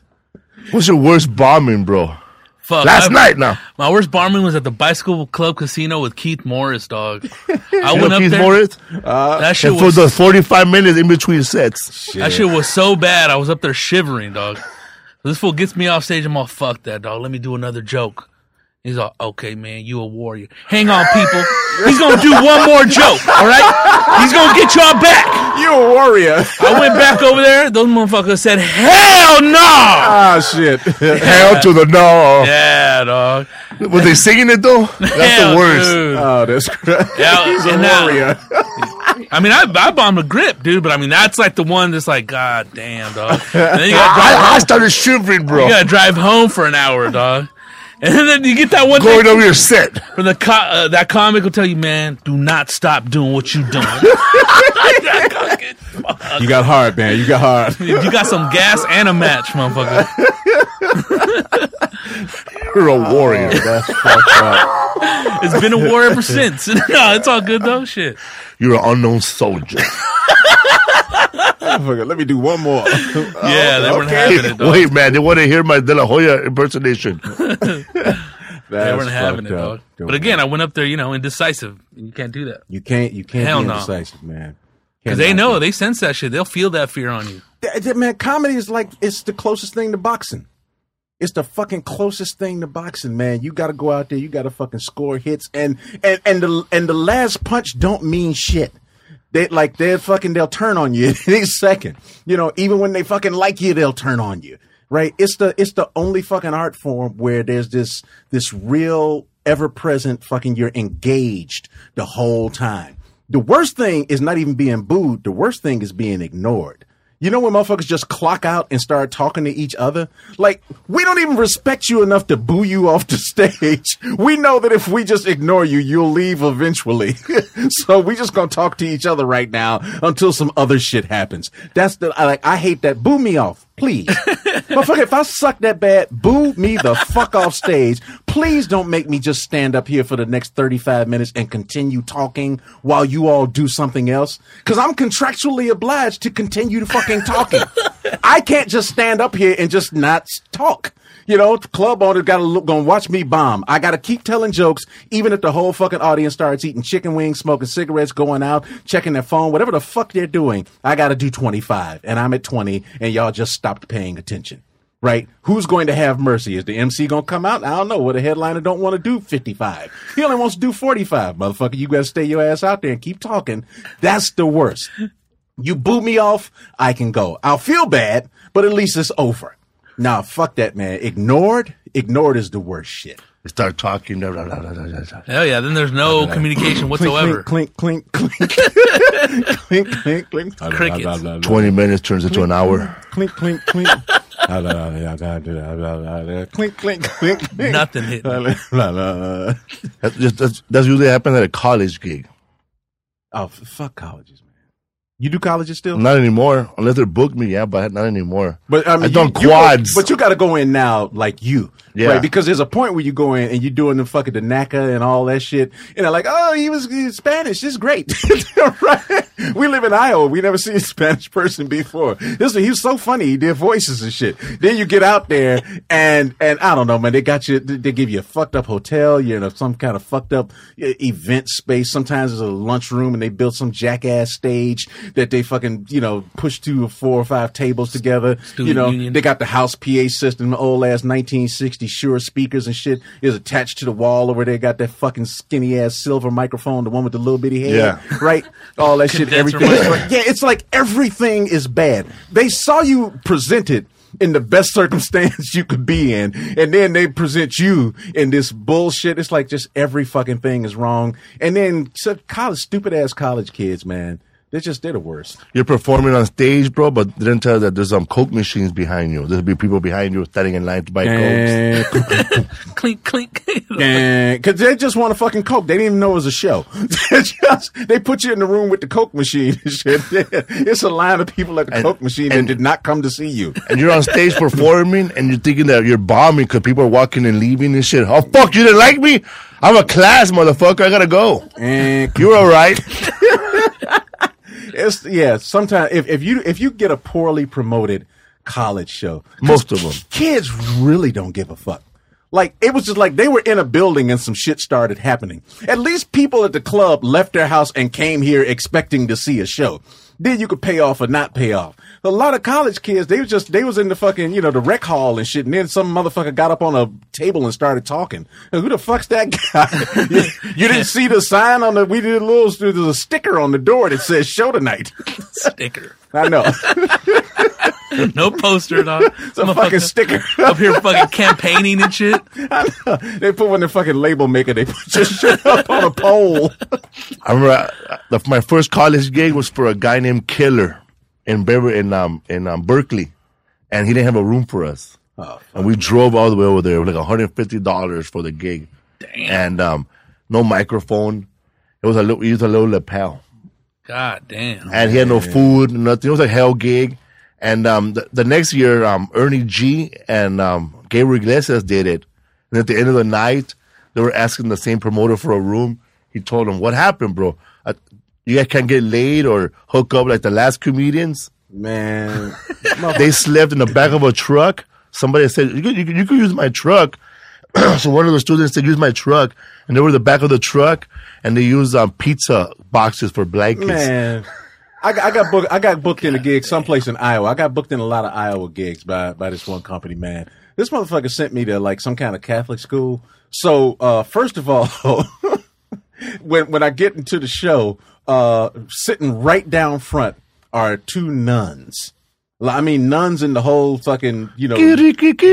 What's your worst bombing, bro? Fuck. Last I- night now. My worst bombing was at the Bicycle Club Casino with Keith Morris, dog. *laughs* I went know up Keith there. Morris? Uh, that shit And for was the 45 minutes in between sets. that shit was so bad. I was up there shivering, dog. This fool gets me off stage. I'm all fuck that, dog. Let me do another joke. He's like, okay, man. You a warrior. Hang on, people. He's gonna do one more joke. All right. He's gonna get y'all back. you a warrior. I went back over there. Those motherfuckers said, "Hell no!" ah, shit. Hell to the no. Yeah, dog. Was they singing it though? That's Hell, the worst. dude. oh, that's Yeah, *laughs* He's a warrior. *laughs* I mean, I, I bombed a grip, dude, but I mean, that's like the one that's like, God damn, dog. And then you gotta, *laughs* drive, I, I started shivering, bro. you gotta drive home for an hour, dog. And then you get that one Going thing over your set. from the co- uh, that comic will tell you, man, do not stop doing what you're doing. *laughs* You got hard, man. You got hard. *laughs* you got some gas and a match, motherfucker. *laughs* You're a warrior. Oh. That's fucked up. *laughs* It's been a war ever since. no, it's all good though. Shit. You're an unknown soldier. Let me do one more. Yeah, they weren't having it, dog. Wait, man, they want to hear my De La Hoya impersonation. they weren't having it, fucked dog. But again, I went up there, you know, indecisive. You can't do that. you can't. You can't Hell be no. indecisive, man. Because they know, they sense that shit. They'll feel that fear on you. Th- th- man, comedy is like it's the closest thing to boxing. It's the fucking closest thing to boxing, man. You got to go out there. You got to fucking score hits, and and and the and the last punch don't mean shit. They like they're fucking they'll turn on you *laughs* in a second. You know, even when they fucking like you, they'll turn on you. Right? It's the it's the only fucking art form where there's this this real ever present fucking you're engaged the whole time. The worst thing is not even being booed. The worst thing is being ignored. You know when motherfuckers just clock out and start talking to each other? Like, we don't even respect you enough to boo you off the *laughs* stage. We know that if we just ignore you, you'll leave eventually. *laughs* so we just gonna talk to each other right now until some other shit happens. That's the, I like, I hate that. Boo me off, please. *laughs* Motherfucker, if I suck that bad, boo me the fuck off stage. Please don't make me just stand up here for the next 35 minutes and continue talking while you all do something else. Cause I'm contractually obliged to continue to fucking talking. *laughs* I can't just stand up here and just not talk. You know, club owner got to look, gonna watch me bomb. I got to keep telling jokes, even if the whole fucking audience starts eating chicken wings, smoking cigarettes, going out, checking their phone, whatever the fuck they're doing. I got to do 25 and I'm at 20 and y'all just stopped paying attention. Right? Who's going to have mercy? Is the MC going to come out? I don't know. What a headliner don't want to do 55. He only wants to do 45. Motherfucker, you got to stay your ass out there and keep talking. That's the worst. You boo me off, I can go. I'll feel bad, but at least it's over. Nah, fuck that, man. Ignored, ignored is the worst shit. They start talking. Blah, blah, blah, blah, blah, blah. Hell yeah. Then there's no communication whatsoever. Clink, clink, clink, clink, *laughs* clink, clink, clink. Crickets. 20 minutes turns into an hour. Clink, clink, clink. *laughs* Clink, clink, *laughs* clink, clink. Nothing hitting. That's, just, that's, that's usually happens at a college gig. Oh, fuck colleges, man. You do colleges still? Not anymore. Unless they book me, yeah, but not anymore. But I mean, I've done you- you- quads. but you got to go in now, like you, Yeah. right? Because there's a point where you go in and you're doing the fucking the NACA and all that shit, and they're like, "Oh, he was he's Spanish. This is great." *laughs* right? We live in Iowa. We never seen a Spanish person before. This he was so funny. He did voices and shit. Then you get out there and and I don't know, man. They got you. They give you a fucked up hotel. You're in a, some kind of fucked up event space. Sometimes it's a lunchroom, and they built some jackass stage that they fucking you know push two or four or five tables together. you know, union. they got the house PA system, old ass 1960 Shure speakers and shit is attached to the wall over there. Got that fucking skinny ass silver microphone, the one with the little bitty head. Yeah. Right? All that shit, everything. mic. yeah, it's like everything is bad. They saw you presented in the best circumstance *laughs* you could be in, and then they present you in this bullshit. It's like just every fucking thing is wrong. And then so college, stupid ass college kids, man. They're just they're the worst. You're performing on stage, bro, but didn't tell you that there's some Coke machines behind you. There'll be people behind you standing in line to buy Cokes. *laughs* Clink, clink. *laughs* Because they just want a fucking Coke. They didn't even know it was a show. *laughs* they, just, they put you in the room with the Coke machine and shit. It's a line of people at the And- Coke machine and- that did not come to see you. And you're on stage performing and you're thinking that you're bombing because people are walking and leaving and shit. Oh, fuck, you didn't like me? I'm a class, motherfucker. I gotta go. Eh, and You're alright. It's yeah. Sometimes if, if you if you get a poorly promoted college show, Most of them kids really don't give a fuck. Like it was just like they were in a building and some shit started happening. At least people at the club left their house and came here expecting to see a show. Then you could pay off or not pay off. A lot of college kids, they was just they was in the fucking you know the rec hall and shit, and then some motherfucker got up on a table and started talking. Who the fuck's that *laughs* guy? you, you didn't *laughs* see the sign on the we did a little there's a sticker on the door that says show tonight. Sticker. *laughs* I know. *laughs* No poster, dog. *laughs* It's a fucking sticker. *laughs* Up here fucking campaigning and shit. they put one in the fucking label maker. They put your shit up on a pole. I remember uh, the, my first college gig was for a guy named Killer in Bever in um in um, Berkeley, and he didn't have a room for us. and we drove all the way over there, it was like 150 dollars for the gig, and um no microphone. It was a little, we used a little lapel, God damn. and he had no food, nothing. It was a hell gig. And um the, the next year, um Ernie G and um Gabriel Iglesias did it, and at the end of the night, they were asking the same promoter for a room. He told them, "What happened, bro? Uh, you guys can't get laid or hook up like the last comedians." Man, *laughs* they slept in the back of a truck. Somebody said, "You could, you could, you could use my truck." *clears throat* so one of the students said, "Use my truck," and they were in the back of the truck, and they used um, pizza boxes for blankets. man. I got, I got booked. I got booked in a gig someplace in Iowa. I got booked in a lot of Iowa gigs by by this one company. Man, this motherfucker sent me to like some kind of Catholic school. So uh, first of all, *laughs* when when I get into the show, uh, sitting right down front are two nuns. I mean, nuns in the whole fucking you know,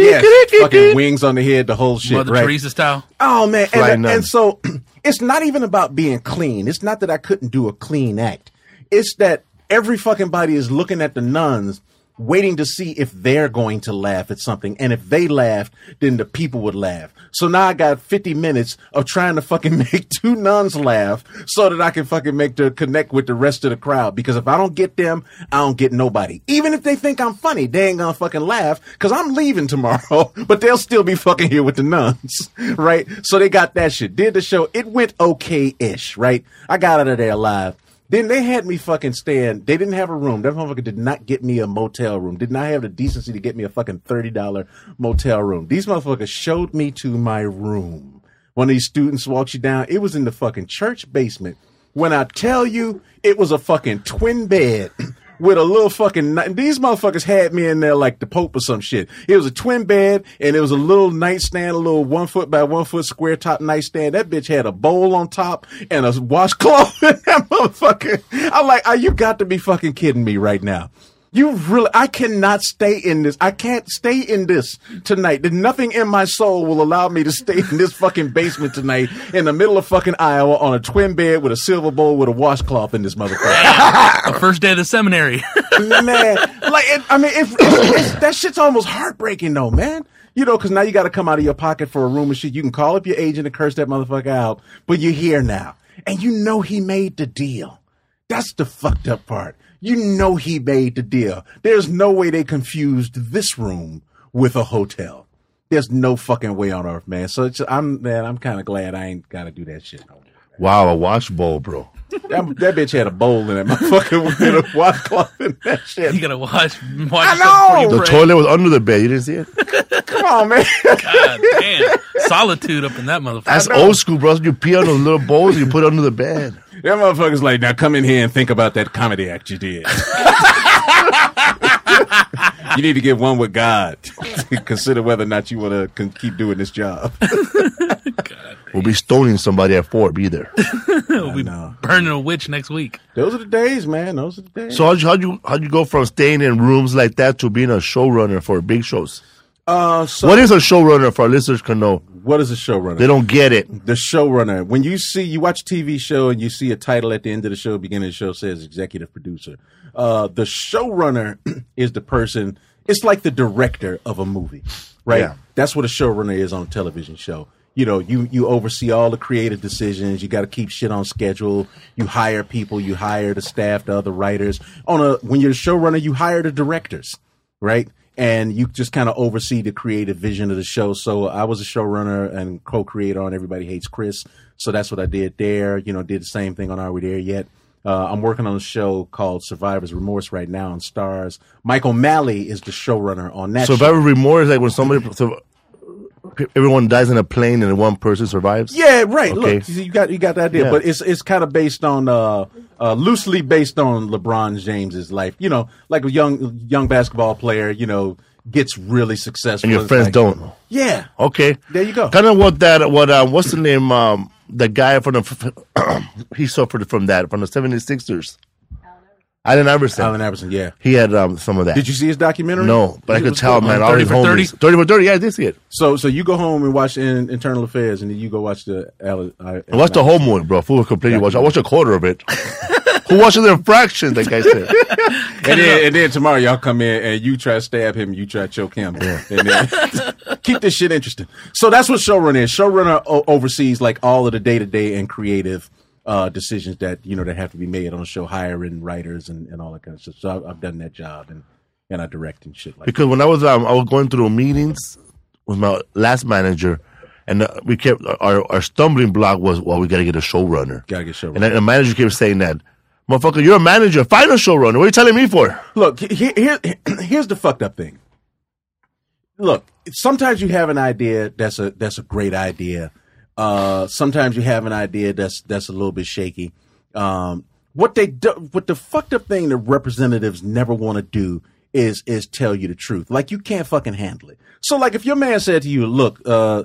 yes, fucking wings on the head, the whole shit. Mother right? Teresa style. Oh man, and, and so *clears throat* it's not even about being clean. It's not that I couldn't do a clean act. It's that every fucking body is looking at the nuns, waiting to see if they're going to laugh at something, and if they laughed, then the people would laugh. So now I got 50 minutes of trying to fucking *laughs* make two nuns laugh so that I can fucking make the connect with the rest of the crowd. Because if I don't get them, I don't get nobody. Even if they think I'm funny, they ain't gonna fucking laugh because I'm leaving tomorrow, *laughs* but they'll still be fucking here with the nuns, *laughs* right? So they got that shit. Did the show. It went okay-ish, right? I got out of there alive. Then they had me fucking staying. They didn't have a room. That motherfucker did not get me a motel room. Did not have the decency to get me a fucking thirty dollar motel room. These motherfuckers showed me to my room. One of these students walks you down. It was in the fucking church basement. When I tell you, it was a fucking twin bed *clears throat* with a little fucking. ni- These motherfuckers had me in there like the Pope or some shit. It was a twin bed and it was a little nightstand, a little one foot by one foot square top nightstand. That bitch had a bowl on top and a washcloth *laughs* that motherfucker. I'm like, oh, you got to be fucking kidding me right now. You really, I cannot stay in this. I can't stay in this tonight. There's nothing in my soul will allow me to stay in this fucking basement tonight in the middle of fucking Iowa on a twin bed with a silver bowl with a washcloth in this motherfucker. *laughs* The first day of the seminary. man, like, it, I mean, it's, it's, that shit's almost heartbreaking though, man. You know, cause now you got to come out of your pocket for a room and shit. You can call up your agent and curse that motherfucker out, but you're here now. And you know he made the deal. That's the fucked up part. You know he made the deal. There's no way they confused this room with a hotel. There's no fucking way on earth, man. So I'm, man, I'm kind of glad I ain't got to do that shit. no. Wow, a wash bowl, bro. That, that bitch had a bowl in that *laughs* motherfucker with a washcloth in that shit. you gotta watch. watch I know! The pray. toilet was under the bed. You didn't see it? Come on, man. God damn. Solitude up in that motherfucker. That's old school, bro. You pee on those little bowls and you put it under the bed. That motherfucker's like, now come in here and think about that comedy act you did. you need to get one with God. *laughs* Consider whether or not you want to con- keep doing this job. *laughs* We'll be stoning somebody at four. Be there. *laughs* we'll be burning a witch next week. Those are the days, man. Those are the days. So how'd you, how'd you how'd you go from staying in rooms like that to being a showrunner for big shows? uh, so What is a showrunner for our listeners can know? what is a showrunner? They don't get it. the showrunner. When you see, you watch a TV show and you see a title at the end of the show, beginning of the show says executive producer. Uh, the showrunner *clears throat* is the person. It's like the director of a movie, right? Yeah. That's what a showrunner is on a television show. You know, you you oversee all the creative decisions. You got to keep shit on schedule. You hire people. You hire the staff, the other writers. On a when you're a showrunner, you hire the directors, right? and you just kind of oversee the creative vision of the show. So I was a showrunner and co-creator on Everybody Hates Chris. So that's what I did there. You know, did the same thing on Are We There Yet? Uh, I'm working on a show called Survivor's Remorse right now on Starz. Mike O'Malley is the showrunner on that. Survivor show. remorse, like when somebody, so everyone dies in a plane and one person survives. Yeah, right. Okay. Look, you got you got the idea, Yeah. but it's it's kind of based on uh, uh, loosely based on LeBron James's life. You know, like a young young basketball player. You know, gets really successful. and your friends like- don't. Yeah, Okay, There you go. Kind of what that, what uh, what's the name? Um, the guy from the *clears throat* he suffered from that from the 76ers. Allen Iverson. Allen Iverson. Yeah. He had um, some of that. Did you see his documentary? No, but I could tell, man. 30 All these for 30? homies. 30 for 30, yeah, I did see it. So so you go home and watch in, Internal Affairs, and then you go watch the. Allen- I, I watched the whole movie, bro. Full completely watch. I watched a quarter of it. *laughs* Who watches the fraction? That guy said. and then and then tomorrow y'all come in and you try to stab him, you try to choke him, and then *laughs* keep this shit interesting. So that's what showrunner is. Showrunner o- oversees like all of the day to day and creative uh, decisions that you know that have to be made on the show, hiring writers and, and all that kind of stuff. So I've, I've done that job and and I direct and shit like. that. Because when I was um, I was going through meetings with my last manager, and uh, we kept our our stumbling block was well we got to get a showrunner. Gotta get showrunner. And the manager kept saying that, motherfucker, you're a manager. Find a showrunner. What are you telling me for? Look, here, here, *clears throat* here's the fucked up thing. Look, sometimes you have an idea that's a that's a great idea. Uh, sometimes you have an idea that's that's a little bit shaky. Um, what they do, what the fucked up thing the representatives never want to do is is tell you the truth. Like you can't fucking handle it. So like if your man said to you, "Look, uh,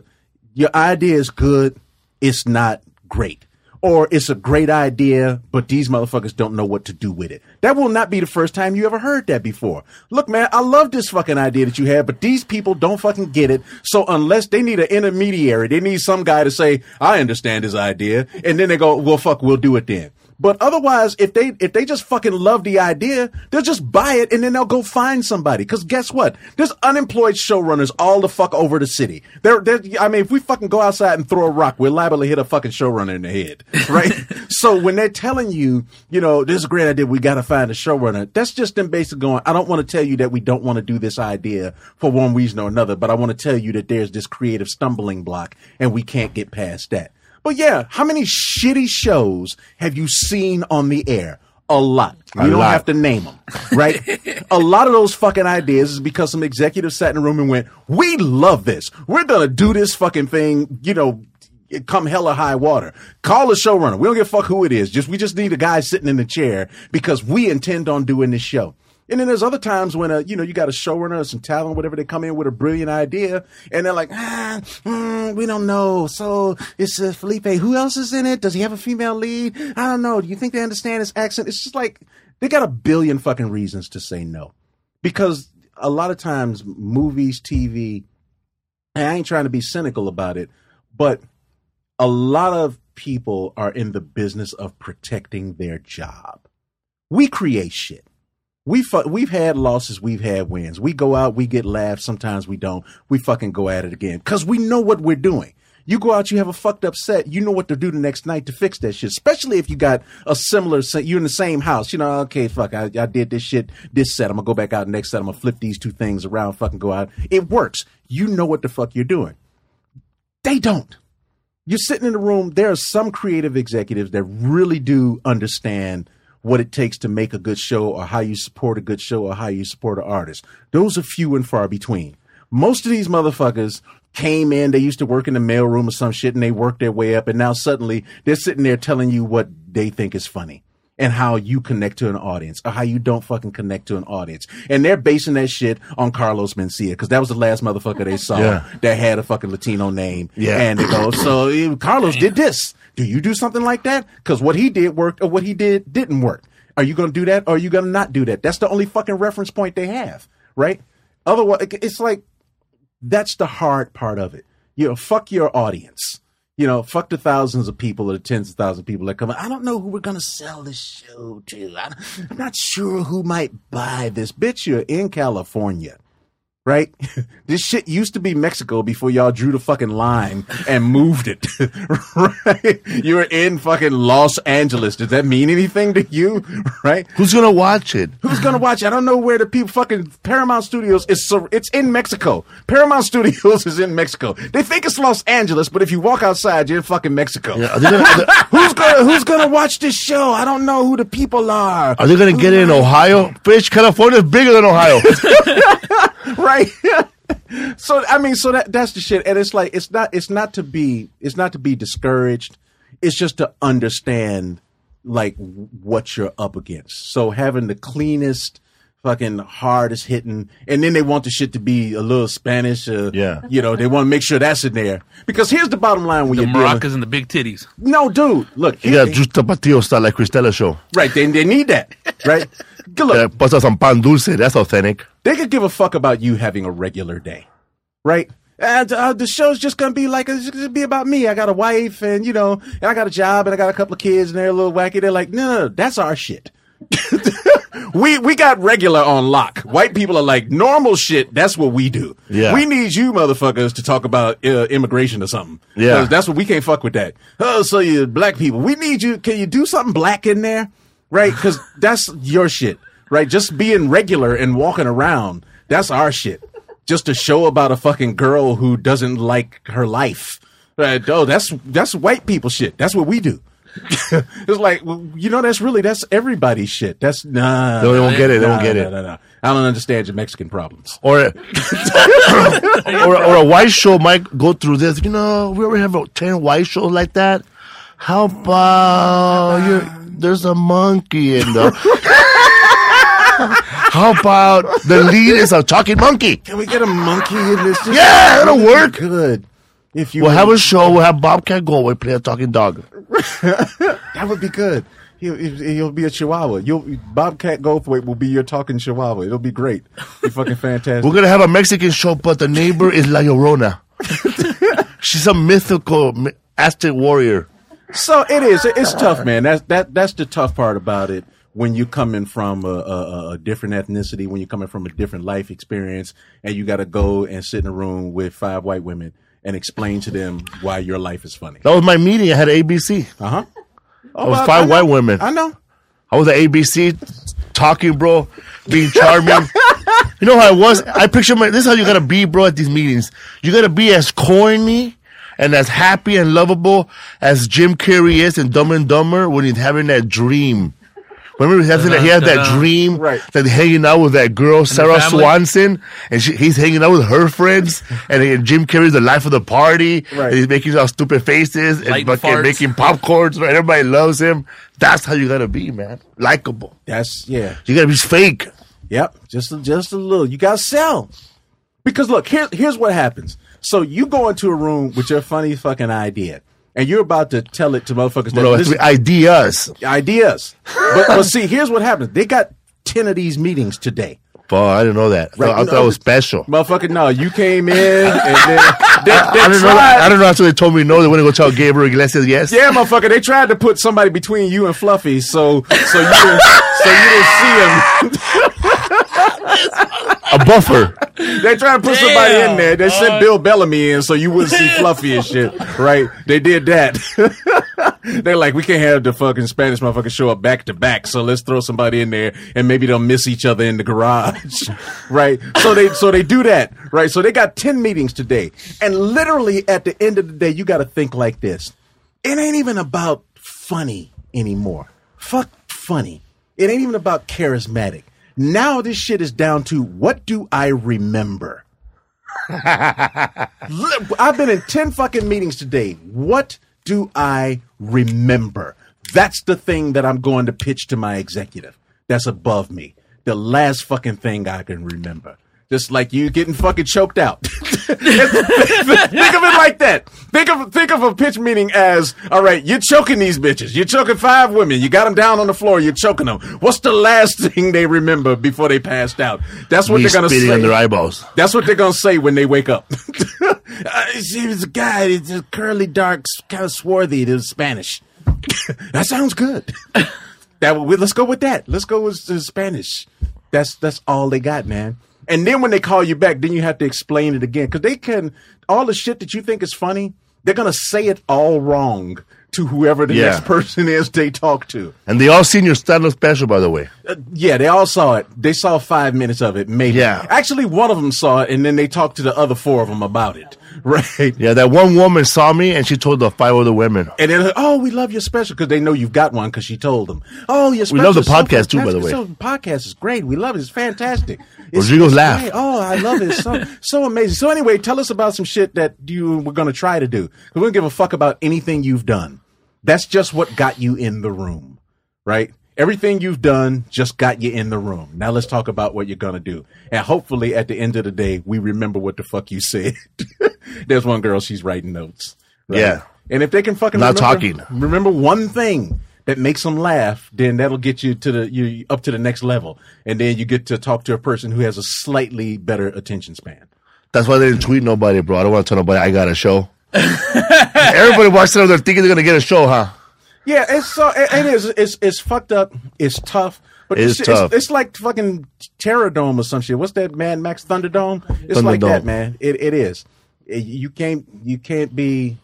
your idea is good, it's not great." Or it's a great idea, but these motherfuckers don't know what to do with it. That will not be the first time you ever heard that before. Look, man, I love this fucking idea that you have, but these people don't fucking get it. So unless they need an intermediary, they need some guy to say, I understand his idea. And then they go, well, fuck, we'll do it then. But otherwise, if they if they just fucking love the idea, they'll just buy it and then they'll go find somebody. Because guess what? There's unemployed showrunners all the fuck over the city. There. I mean, if we fucking go outside and throw a rock, we're liable to hit a fucking showrunner in the head, *laughs* right? so when they're telling you, you know, this is a great idea, we got to find a showrunner. That's just them basically going. I don't want to tell you that we don't want to do this idea for one reason or another, but I want to tell you that there's this creative stumbling block and we can't get past that. But yeah, how many shitty shows have you seen on the air? A lot. You A don't lot. have to name them, right? *laughs* a lot of those fucking ideas is because some executive sat in a room and went, "We love this. We're gonna do this fucking thing." You know, come hell or high water. Call a showrunner. We don't give a fuck who it is. Just we just need a guy sitting in the chair because we intend on doing this show. And then there's other times when, uh, you know, you got a showrunner or some talent, whatever, they come in with a brilliant idea and they're like, ah, mm, we don't know. So it's uh, Felipe. Who else is in it? Does he have a female lead? I don't know. Do you think they understand his accent? It's just like, they got a billion fucking reasons to say no. because a lot of times movies, TV, and I ain't trying to be cynical about it, but a lot of people are in the business of protecting their job. We create shit. We fu- we've had losses, we've had wins. We go out, we get laughs. Sometimes we don't. We fucking go at it again because we know what we're doing. You go out, you have a fucked up set. You know what to do the next night to fix that shit. Especially if you got a similar set. You're in the same house. You know, okay, fuck, I, I did this shit, this set. I'm gonna go back out next set. I'm gonna flip these two things around. Fucking go out. It works. You know what the fuck you're doing. They don't you're sitting in the room. There are some creative executives that really do understand what it takes to make a good show or how you support a good show or how you support an artist. Those are few and far between. Most of these motherfuckers came in, they used to work in the mailroom or some shit and they worked their way up and now suddenly they're sitting there telling you what they think is funny and how you connect to an audience or how you don't fucking connect to an audience. And they're basing that shit on Carlos Mencia because that was the last motherfucker they saw Yeah. that had a fucking Latino name. Yeah. And they go, *clears throat* so eh, Carlos did this. Do you do something like that? Because what he did worked or what he did didn't work. Are you going to do that or are you going to not do that? That's the only fucking reference point they have, right? Otherwise, it's like, that's the hard part of it. You know, fuck your audience. You know, fuck the thousands of people or the tens of thousands of people that come. I don't know who we're gonna sell this show to. I'm not sure who might buy this. Bitch, you're in California, right? *laughs* this shit used to be Mexico before y'all drew the fucking line and moved it. *laughs* right? You're in fucking Los Angeles. Does that mean anything to you? *laughs* Right? Who's gonna watch it? Who's gonna watch it? I don't know where the people fucking Paramount Studios is. So it's in Mexico. Paramount Studios is in Mexico. They think it's Los Angeles, but if you walk outside, you're in fucking Mexico. Yeah, gonna, Who's gonna Who's gonna watch this show? I don't know who the people are. are they gonna get it in Ohio? Bitch, California's bigger than Ohio. right? *laughs* so I mean, so that that's the shit, and it's like it's not it's not to be it's not to be discouraged. It's just to understand like what you're up against. So having the cleanest, fucking hardest hitting, and then they want the shit to be a little Spanish. Uh, Yeah. you know they want to make sure that's in there because here's the bottom line when The you're dealing. maracas and the big titties. No, dude, look, You got Juice Tapatio style like Cristela show. right? They they need that, right? Good look, Yeah, pasa some pan dulce. That's authentic. they could give a fuck about you having a regular day, right? And uh, the show's just gonna be like it's gonna be about me. I got a wife, and you know, and I got a job, and I got a couple of kids, and they're a little wacky. They're like, no, no, no that's our shit. *laughs* we we got regular on lock. White people are like normal shit. That's what we do. Yeah. We need you motherfuckers to talk about uh, immigration or something. Yeah. that's what we can't fuck with that. Oh, so you black people. We need you. Can you do something black in there? Right? Because *laughs* that's your shit. Right? Just being regular and walking around. That's our shit. Just a show about a fucking girl who doesn't like her life. Right? Oh, that's that's white people shit. That's what we do. *laughs* it's like well, you know that's really that's everybody's shit. That's nah. They won't get it. They won't get nah, it. nah, nah. I don't understand your Mexican problems. Or, *laughs* or, or a white show might go through this. You know, we already have a 10 white shows like that. How about you there's a monkey in the. *laughs* How about the lead is a talking monkey? Can we get a monkey in this? Yeah, it'll work. Good. If you We'll have a show. We'll have Bobcat Goldthwait play a talking dog. *laughs* that would be good. He'll, he'll be a chihuahua. You'll Bobcat Goldthwait will be your talking chihuahua. It'll be great. Be fucking *laughs* fantastic. We're gonna have a Mexican show, but the neighbor is La Llorona. *laughs* She's a mythical Aztec warrior. So it is. It's tough, man. That's that. That's the tough part about it. When you're coming from a, a, a different ethnicity, when you're coming from a different life experience, and you got to go and sit in a room with five white women and explain to them why your life is funny. That was my meeting. I had ABC. Uh huh. I was five white women. I know. I was at ABC talking, bro, being charming. you know how I was? I picture my, this is how you gotta be, bro, at these meetings. You gotta be as corny and as happy and lovable as Jim Carrey is in Dumb and Dumber when he's having that dream. Remember he has that, he has that Da-da. dream Right. that hanging out with that girl, Sarah. Swanson, and she, he's hanging out with her friends, *laughs* and then Jim Carrey's the life of the party, Right. and he's making all stupid faces and Lighting fucking making popcorns, right? Everybody loves him. That's how you gotta be, man. Likeable. That's yeah. You gotta be fake. Yep, just a, just a little. You got to sell. Because look, here's here's what happens. So you go into a room with your funny fucking idea, and you're about to tell it to motherfuckers. That, No, it's listen, ideas. ideas. But, but see, here's what happens. They got ten of these meetings today. Oh, I didn't know that. I Right, thought, I thought it was special. Motherfucker, no, you came in and then they, they I didn't know. tried- That, I didn't know until they told me no. They went to go tell Gabriel Iglesias yes. Yeah, motherfucker, they tried to put somebody between you and Fluffy, so so you so you didn't see him. A buffer. They tried to put somebody in there. They sent dog. Bill Bellamy in so you wouldn't see Fluffy and shit. Right? They did that. *laughs* They're like, we can't have the fucking Spanish motherfucker show up back to back, so let's throw somebody in there and maybe they'll miss each other in the garage. *laughs* right? So they so they do that. Right? So they got ten meetings today. And literally at the end of the day, you gotta think like this. It ain't even about funny anymore. Fuck funny. It ain't even about charismatic. Now this shit is down to what do I remember? *laughs* I've been in 10 fucking meetings today. What do I remember? That's the thing that I'm going to pitch to my executive. That's above me. The last fucking thing I can remember. Just like you getting fucking choked out. *laughs* think of it like that. Think of think of a pitch meeting as, all right, you're choking these bitches. You're choking five women. You got them down on the floor. You're choking them. What's the last *laughs* thing they remember before they passed out? That's what Me they're gonna spitting say. on their eyeballs. That's what they're gonna say when they wake up. *laughs* uh, he was a guy, it's a curly, dark, kind of swarthy. It was Spanish. that sounds good. that let's go with that. Let's go with the Spanish. That's that's all they got, man. And then when they call you back, then you have to explain it again because they can all the shit that you think is funny. They're gonna say it all wrong to whoever the Yeah. next person is they talk to. And they all seen your stand-up special, by the way. Uh, yeah, they all saw it. They saw five minutes of it, maybe. Yeah. Actually, one of them saw it, and then they talked to the other four of them about it. *laughs* Right. Yeah, that one woman saw me and she told the five other women. And then, oh, we love your special because they know you've got one because she told them. Oh, your special. We love the is so podcast too, by the way. So, the podcast is great. We love it. It's fantastic. *laughs* It's, Rodrigo's laugh. great. Oh, I love it. It's so *laughs* so amazing. So anyway, tell us about some shit that you were going to try to do. We don't give a fuck about anything you've done. That's just what got you in the room, right? Everything you've done just got you in the room. Now let's talk about what you're gonna do. And hopefully at the end of the day, we remember what the fuck you said. *laughs* There's one girl, she's writing notes. right? Yeah. And if they can fucking Not remember, talking. remember one thing that makes them laugh, then that'll get you to the you up to the next level. And then you get to talk to a person who has a slightly better attention span. That's why they didn't tweet nobody, bro. I don't want to tell nobody I got a show. *laughs* Everybody watching. They're thinking they're gonna get a show, huh? Yeah, it's so it, it is. It's it's fucked up. It's tough. But It this is shit- tough. It's, it's like fucking Terror Dome or some shit. What's that, Mad Max Thunderdome? It's like that, man. It it is. It- you can't you can't be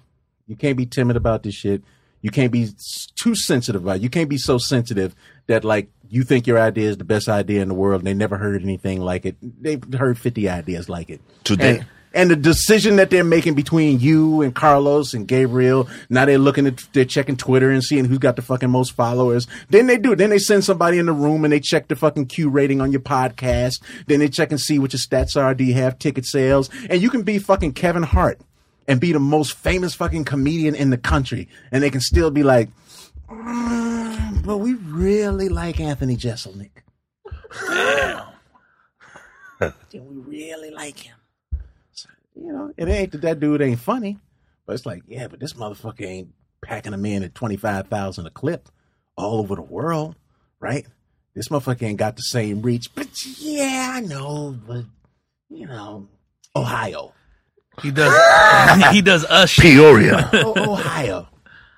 you can't be timid about this shit. You can't be too sensitive about it. You can't be so sensitive that like you think your idea is the best idea in the world and they never heard anything like it. They've heard 50 ideas like it. Today. And, and the decision that they're making between you and Carlos and Gabriel, now they're looking at, they're checking Twitter and seeing who's got the fucking most followers. Then they do. Then they send somebody in the room and they check the fucking Q rating on your podcast. Then they check and see what your stats are. Do you have ticket sales? And you can be fucking Kevin Hart and be the most famous fucking comedian in the country. And they can still be like, "Mm, but we really like Anthony Jeselnik. Damn. we really like him you know, it ain't that that dude ain't funny, but it's like, yeah, but this motherfucker ain't packing them in at twenty five thousand a clip all over the world, right? This motherfucker ain't got the same reach, but yeah, I know, but you know, Ohio, He does. *laughs* he does us. Peoria. o- Ohio,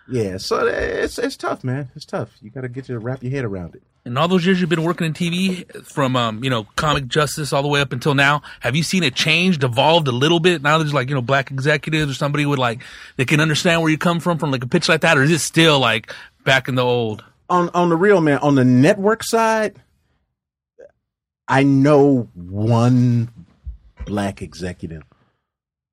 yeah. So it's it's tough, man. It's tough. You got to get you to wrap your head around it. In all those years you've been working in TV, from um, you know comic justice all the way up until now, have you seen it changed, evolved a little bit? Now there's like you know black executives or somebody with like they can understand where you come from from like a pitch like that, or is it still like back in the old? on on the real man on the network side i know one black executive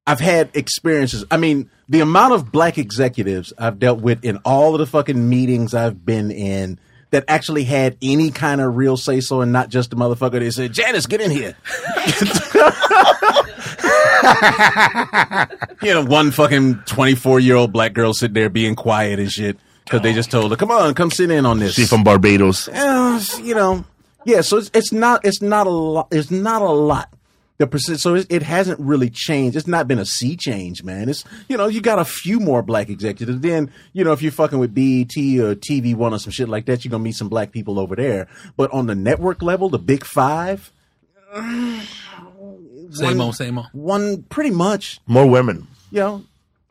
i've had experiences i mean the amount of black executives i've dealt with in all of the fucking meetings i've been in that actually had any kind of real say so and not just the motherfucker that said janice get in here *laughs* you know one fucking 24 year old black girl sitting there being quiet and shit because they just told her come on come sit in on this She's from Barbados. uh, you know, yeah. So it's, it's not it's not a lot. It's not a lot. The percent. So it, it hasn't really changed. It's not been a sea change, man. It's you know you got a few more black executives. Then you know if you're fucking with BET or TV One or some shit like that, you're gonna meet some black people over there. But on the network level, the big five. *sighs* Same one- old, same old. One pretty much, More women. you know.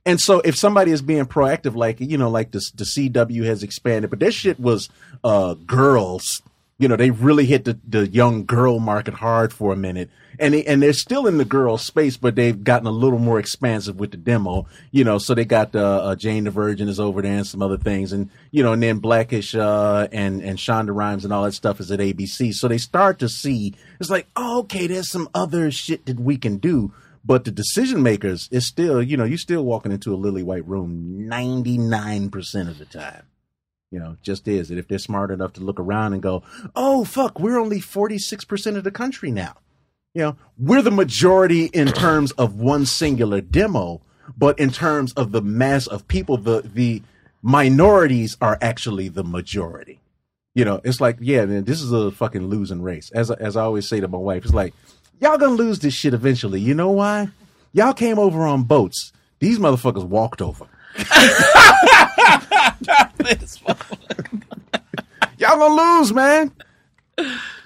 And so if somebody is being proactive, like you know, like the the CW has expanded, but their shit was uh girls. You know, they really hit the, the young girl market hard for a minute, and they, and they're still in the girl space, but they've gotten a little more expansive with the demo. You know, so they got uh, uh, Jane the Virgin is over there and some other things, and you know, and then Blackish uh, and and Shonda Rhimes and all that stuff is at ABC. So they start to see it's like, oh, okay, there's some other shit that we can do. But the decision makers is still, you know, you're still walking into a lily white room 99% of the time. You know, just is. And if they're smart enough to look around and go, oh, fuck, we're only 46% of the country now. You know, we're the majority in terms of one singular demo, but in terms of the mass of people, the, the minorities are actually the majority. You know, it's like, yeah, man, this is a fucking losing race. As, as I always say to my wife, it's like, y'all gonna lose this shit eventually. You know why? Y'all came over on boats. These motherfuckers walked over. *laughs* *laughs* y'all gonna lose, man.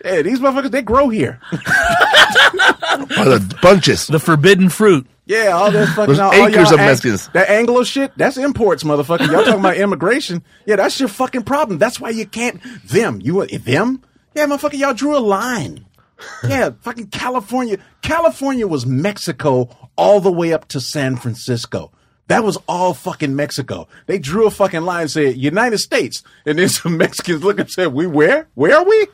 Yeah, these motherfuckers they grow here. By the bunches. The forbidden fruit. Yeah, all that fucking Those all acres y'all of Ang- Mexicans. That Anglo shit, that's imports, motherfucker. Y'all talking about immigration? Yeah, that's your fucking problem. That's why you can't them. You uh, them? Yeah, motherfucker, y'all drew a line. Yeah, fucking California. California was Mexico all the way up to San Francisco. That was all fucking Mexico. They drew a fucking line and said United States. And then some *laughs* Mexicans looked and said, We where? Where are we?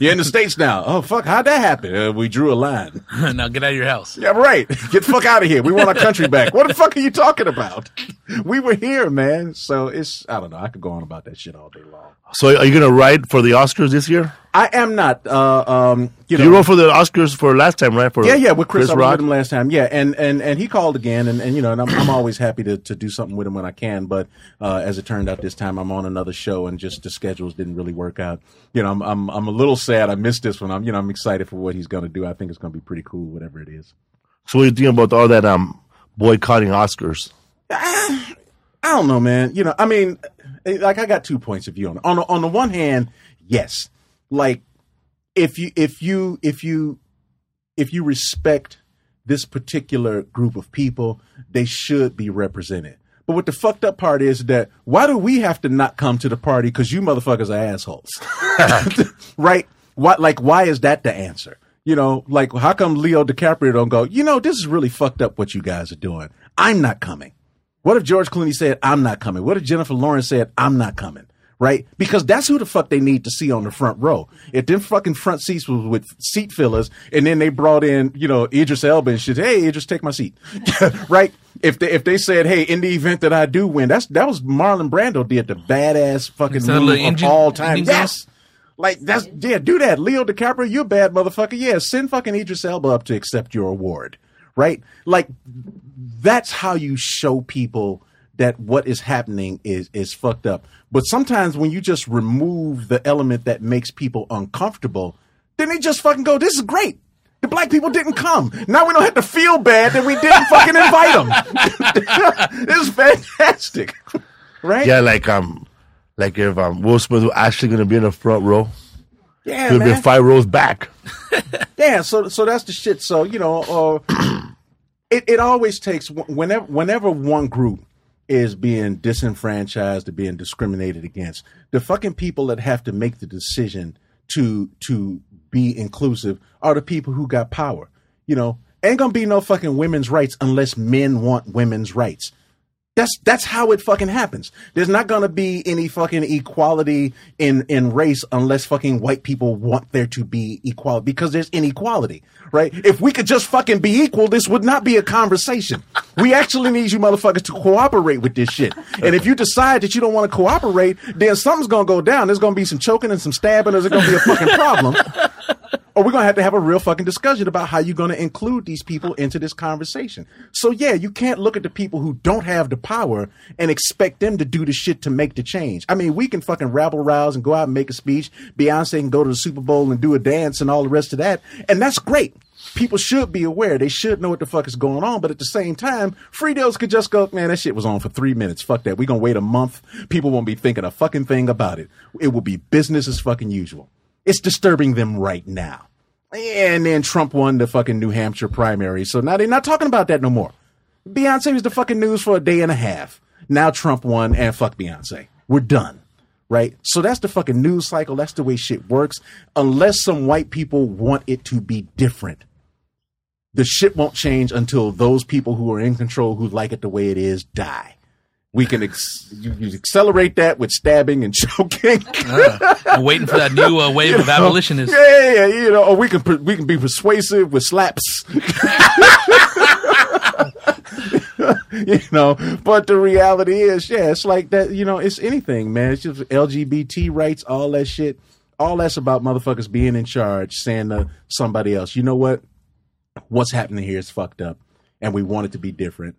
You're in the States now. Oh fuck, how'd that happen? Uh, we drew a line. *laughs* now get out of your house. Yeah, right. Get the fuck out of here. We want our country back. What the *laughs* fuck are you talking about? We were here, man. So it's I don't know. I could go on about that shit all day long. So are you gonna write for the Oscars this year? I am not. Uh, um, you know, You wrote for the Oscars for last time, right? For yeah, yeah, with Chris, I was Rock. with him last time. Yeah, and and and he called again, and, and you know, and I'm, I'm always happy to, to do something with him when I can. But uh, as it turned out, this time I'm on another show, and just the schedules didn't really work out. You know, I'm I'm I'm a little sad. I missed this one. I'm you know I'm excited for what he's going to do. I think it's going to be pretty cool, whatever it is. So what do you think about all that um boycotting Oscars? I don't know, man. You know, I mean, like I got two points of view on it. On the, on the one hand, yes, like if you if you if you if you respect this particular group of people, they should be represented. But what the fucked up part is that why do we have to not come to the party because you motherfuckers are assholes, *laughs* right? What like why is that the answer? You know, like how come Leo DiCaprio don't go? You know, this is really fucked up what you guys are doing. I'm not coming. What if George Clooney said, I'm not coming? What if Jennifer Lawrence said, I'm not coming? Right? Because that's who the fuck they need to see on the front row. If them fucking front seats was with seat fillers and then they brought in, you know, Idris Elba and shit, hey, Idris, take my seat. *laughs* right? If they, if they said, hey, in the event that I do win, that's, that was Marlon Brando did the badass fucking move of engine- all time. Yes. Like that's yeah, do that. Leo DiCaprio, you're a bad motherfucker. Yeah, send fucking Idris Elba up to accept your award. Right? Like that's how you show people that what is happening is is fucked up. But sometimes when you just remove the element that makes people uncomfortable, then they just fucking go, "This is great." The black people didn't come. Now we don't have to feel bad that we didn't fucking invite them. this *laughs* is fantastic, *laughs* right? Yeah, like um, like if um Will Smith was actually gonna be in the front row, yeah, he'll be man. five rows back. *laughs* Yeah, so so that's the shit. So you know, uh, it it always takes whenever whenever one group is being disenfranchised or being discriminated against, the fucking people that have to make the decision to to be inclusive are the people who got power. You know, ain't gonna be no fucking women's rights unless men want women's rights. That's that's how it fucking happens. There's not gonna be any fucking equality in in race unless fucking white people want there to be equality because there's inequality, right? If we could just fucking be equal, this would not be a conversation. We actually need you motherfuckers to cooperate with this shit. And if you decide that you don't want to cooperate, then something's gonna go down. There's gonna be some choking and some stabbing. There's gonna be a fucking problem. Or we're gonna have to have a real fucking discussion about how you're gonna include these people into this conversation. So yeah, you can't look at the people who don't have the power and expect them to do the shit to make the change. I mean, we can fucking rabble rouse and go out and make a speech. Beyonce can go to the Super Bowl and do a dance and all the rest of that, and that's great. People should be aware. They should know what the fuck is going on. But at the same time, Fritos could just go, man, that shit was on for three minutes. Fuck that. We're going to wait a month. People won't be thinking a fucking thing about it. It will be business as fucking usual. It's disturbing them right now. And then Trump won the fucking New Hampshire primary. So now they're not talking about that no more. Beyonce was the fucking news for a day and a half. Now Trump won and fuck Beyonce. We're done. Right? So that's the fucking news cycle. That's the way shit works. Unless some white people want it to be different. The shit won't change until those people who are in control, who like it the way it is, die. We can ex- you, you accelerate that with stabbing and *laughs* choking. I'm waiting for that new uh, wave of abolitionists. Yeah, yeah, yeah, you know, or we can per- we can be persuasive with slaps. *laughs* you know, but the reality is, yeah, it's like that. You know, it's anything, man. It's just LGBT rights, all that shit. All that's about motherfuckers being in charge, saying to somebody else, you know what? What's happening here is fucked up, and we want it to be different.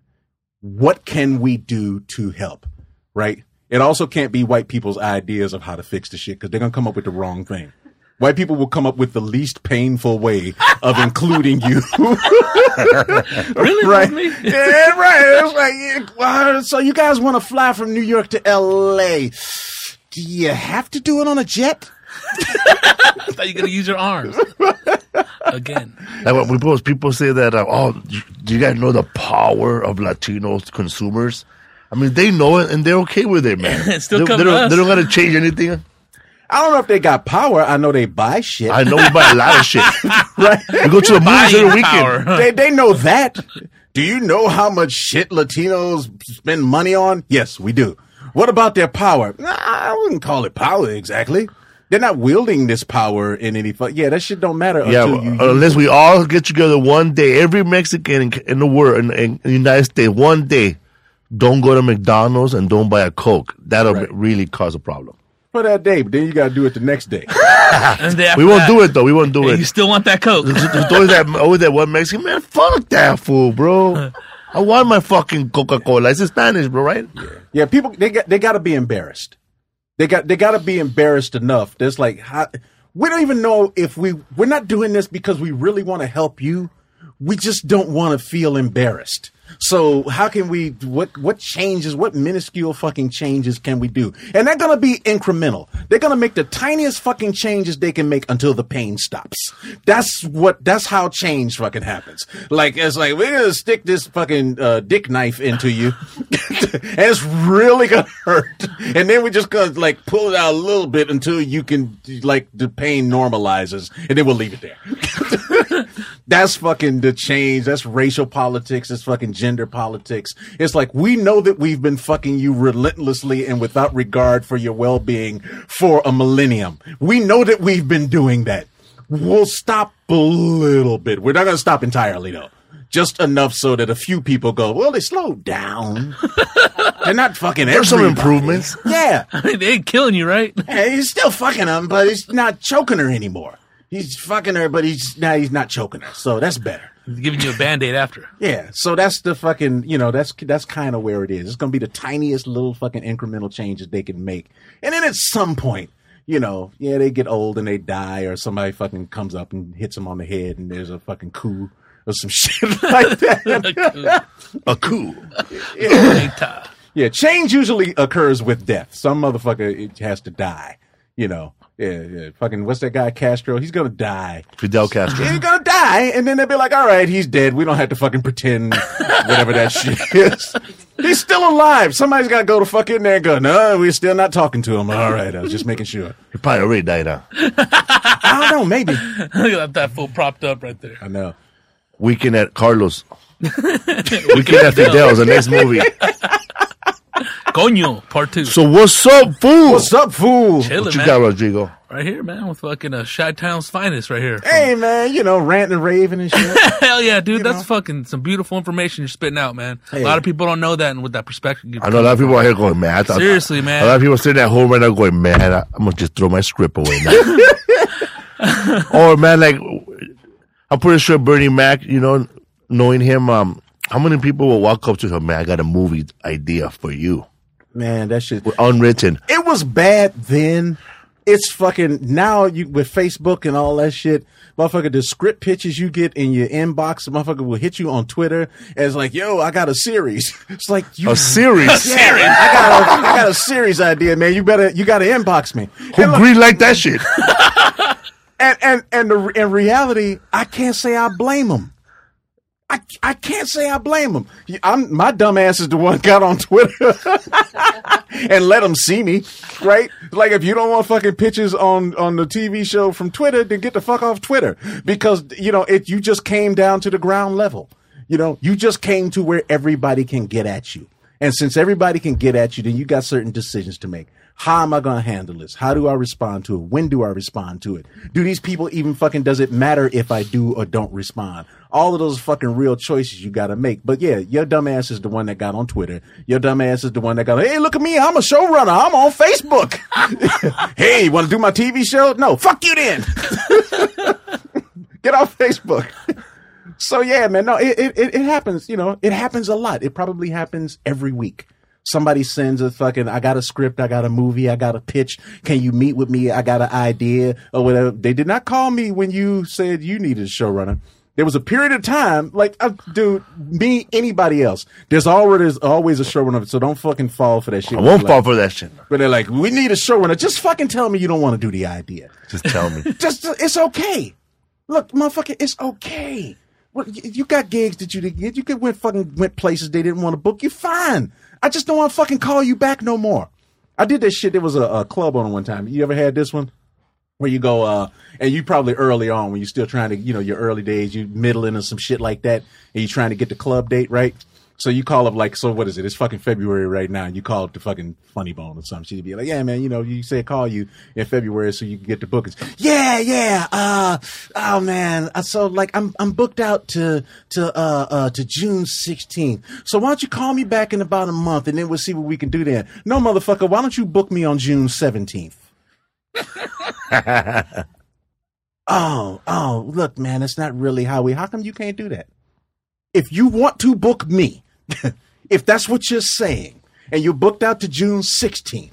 What can we do to help? Right? It also can't be white people's ideas of how to fix the shit because they're gonna come up with the wrong thing. White people will come up with the least painful way of including you. *laughs* Really? *laughs* right? Me? Yeah, right. It's like, yeah, so you guys want to fly from New York to L.A. Do you have to do it on a jet? *laughs* I thought you were gonna use your arms again. Like when people, people say that, uh, oh, do- do you guys know the power of Latino consumers? I mean, they know it and they're okay with it, man. *laughs* It still they, come they to don't, us. they don't got to change anything. I don't know if they got power. I know they buy shit. I know we buy a lot of shit. *laughs* right? We go to the movies every power. weekend. *laughs* they they know that. Do you know how much shit Latinos spend money on? Yes, we do. What about their power? Nah, I wouldn't call it power exactly. They're not wielding this power in any. Fu- yeah, that shit don't matter Yeah, until you. Uh, unless we all get together one day, every Mexican in, in the world, in, in the United States, one day, don't go to McDonald's and don't buy a Coke. That'll Right. really cause a problem. for that day, but then you got to do it the next day. *laughs* And then We won't that, do it though. We won't do it. You still want that coke? There's always that, *laughs* always that one Mexican man. Fuck that fool, bro. *laughs* I want my fucking Coca Cola. It's Spanish, bro, right? Yeah. Yeah, people they got they got to be embarrassed. They got they got to be embarrassed enough. There's like how, we don't even know if we we're not doing this because we really want to help you. We just don't want to feel embarrassed. So how can we what what changes what minuscule fucking changes can we do? And they're gonna be incremental. They're gonna make the tiniest fucking changes they can make until the pain stops. That's what that's how change fucking happens. Like it's like we're gonna stick this fucking uh, dick knife into you, *laughs* and it's really gonna hurt. And then we're just gonna like pull it out a little bit until you can like the pain normalizes, and then we'll leave it there. *laughs* That's fucking the change. That's racial politics. It's fucking gender politics. It's like we know that we've been fucking you relentlessly and without regard for your well being for a millennium. We know that we've been doing that. We'll stop a little bit. We're not going to stop entirely though. Just enough so that a few people go, well, they slowed down. *laughs* They're not fucking There's some improvements. Yeah. *laughs* they ain't killing you, right? Hey, he's still fucking him, but he's not choking her anymore. He's fucking her, but he's now he's not choking her. So that's better. Giving you a band aid after. *laughs* Yeah. So that's the fucking you know that's that's kind of where it is. It's gonna be the tiniest little fucking incremental changes they can make, and then at some point. You know, yeah, they get old and they die, or somebody fucking comes up and hits them on the head, and there's a fucking coup or some *laughs* shit like *laughs* that. A coup. Later. yeah, change usually occurs with death. Some motherfucker it has to die. You know, yeah, yeah. Fucking what's that guy Castro? He's gonna die. Fidel Castro. he's gonna die, and then they'll be like, "All right, he's dead. We don't have to fucking pretend whatever that shit is. He's still alive. Somebody's got to go to fuck in there and go, no, we're still not talking to him. All right, I was just making sure. He probably already died out. I don't know, maybe. Look at that fool propped up right there. I know. Weekend at Carlos. *laughs* Weekend at Fidel's, the next movie. *laughs* Coño, part two. So what's up, fool? What's up, fool? Chilling, What you man. got, Rodrigo? Right here, man, with fucking uh, Shot Town's finest right here. Hey, man, you know, ranting and raving and shit. *laughs* Hell yeah, dude. That's fucking some beautiful information you're spitting out, man. Hey. A lot of people don't know that, and with that perspective, you I know a lot of people out here going, man. I thought, Seriously, man. A lot of people sitting at home right now going, man, I, I'm gonna just throw my script away now. *laughs* or man, like, I'm pretty sure Bernie Mac, you know, knowing him, um, how many people will walk up to him, man? I got a movie idea for you, Man, that shit. unwritten. It was bad then. It's fucking now you with Facebook and all that shit. Motherfucker, the script pitches you get in your inbox, motherfucker will hit you on Twitter as like, yo, I got a series. *laughs* It's like you A *laughs* series. Yeah, I got a, I got a series idea, man. You better, you got to inbox me. Who green like that shit? *laughs* and and and the, in reality, I can't say I blame him. I, I can't say I blame him. I'm my dumb ass is the one *laughs* got on Twitter *laughs* and let them see me, right? Like if you don't want fucking pictures on on the TV show from Twitter, then get the fuck off Twitter because you know it. You just came down to the ground level. You know, you just came to where everybody can get at you, and since everybody can get at you, then you got certain decisions to make. How am I going to handle this? How do I respond to it? When do I respond to it? Do these people even fucking, does it matter if I do or don't respond? All of those fucking real choices you got to make. But yeah, your dumb ass is the one that got on Twitter. Your dumb ass is the one that got, hey, look at me. I'm a showrunner. I'm on Facebook. *laughs* hey, want to do my TV show? No, fuck you then. *laughs* Get off Facebook. *laughs* So yeah, man, no, it, it, it happens, you know, it happens a lot. It probably happens every week. Somebody sends a fucking, I got a script, I got a movie, I got a pitch. Can you meet with me? I got an idea or whatever. They did not call me when you said you needed a showrunner. There was a period of time, like, uh, dude, me, anybody else. There's already always a showrunner, so don't fucking fall for that shit. I won't Like- fall for that shit. But they're like, we need a showrunner. Just fucking tell me you don't want to do the idea. Just tell me. *laughs* Just, it's okay. Look, motherfucker, it's okay. Well, you got gigs that you didn't get. You could went fucking went places they didn't want to book you. Fine. I just don't want to fucking call you back no more. I did that shit. There was a, a club on one time. You ever had this one? Where you go, uh, and you probably early on when you're still trying to, you know, your early days, you middling or some shit like that, and you're trying to get the club date, right? So you call up like, so what is it? It's fucking February right now. And you call up the fucking funny bone or something. She'd be like, yeah, man, you know, you say call you in February so you can get the bookings. Yeah, yeah. Uh, oh man. So like, I'm, I'm booked out to, to, uh, uh, to June 16th. So why don't you call me back in about a month and then we'll see what we can do then. No, motherfucker. Why don't you book me on June 17th? *laughs* oh, oh, look, man, it's not really how we, how come you can't do that? If you want to book me, *laughs* if that's what you're saying, and you're booked out to June 16th,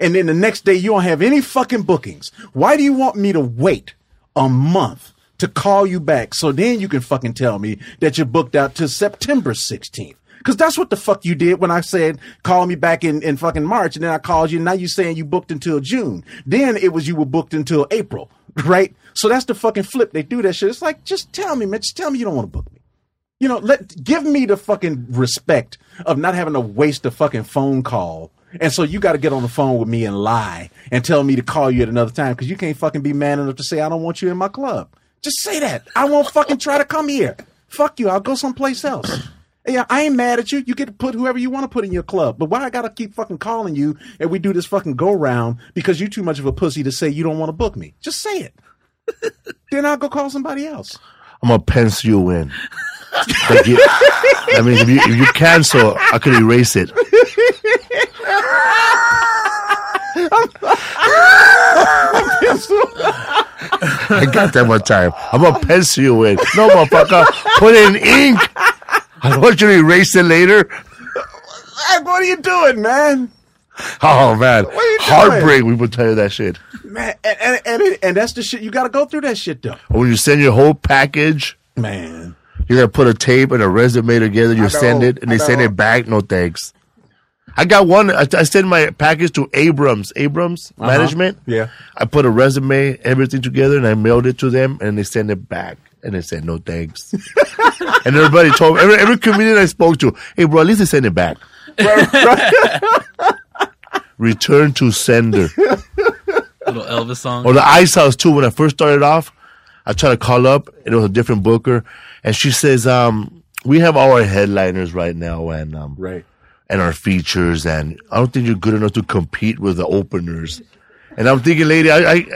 and then the next day you don't have any fucking bookings, why do you want me to wait a month to call you back so then you can fucking tell me that you're booked out to September 16th? Cause that's what the fuck you did when I said call me back in, in fucking March, and then I called you. And now you're saying you booked until June. Then it was you were booked until April, right? So that's the fucking flip. They do that shit. It's like just tell me, man. Just tell me you don't want to book me. You know, let give me the fucking respect of not having to waste a fucking phone call. And so you got to get on the phone with me and lie and tell me to call you at another time because you can't fucking be man enough to say I don't want you in my club. Just say that. I won't fucking try to come here. Fuck you. I'll go someplace else. Yeah, I ain't mad at you. You get to put whoever you want to put in your club. But why I gotta keep fucking calling you and we do this fucking go round because you too much of a pussy to say you don't want to book me? Just say it. *laughs* then I'll go call somebody else. I'm gonna pencil you in. Like you- I mean, if you, if you cancel, I could erase it. *laughs* I got that one time. I'm gonna pencil you in. No, motherfucker, put in ink. I don't want you to erase it later. What are you doing, man? Oh man, are you doing? heartbreak. We would tell you that shit. Man, and and and, it, and that's the shit. You got to go through that shit though, When you send your whole package, man. You gotta put a tape and a resume together. You send it, and they send it back. No thanks. I got one. I, I sent my package to Abrams, Abrams Management. Uh-huh. Yeah. I put a resume, everything together, and I mailed it to them, and they sent it back, and they said no thanks. *laughs* and everybody told every every comedian I spoke to, hey bro, at least they send it back. *laughs* Return to sender. Little Elvis song. Or the Ice House too. When I first started off, I tried to call up, and it was a different booker, and she says, um, "We have all our headliners right now, and um, Right. and our features, and I don't think you're good enough to compete with the openers." And I'm thinking, lady, I, I,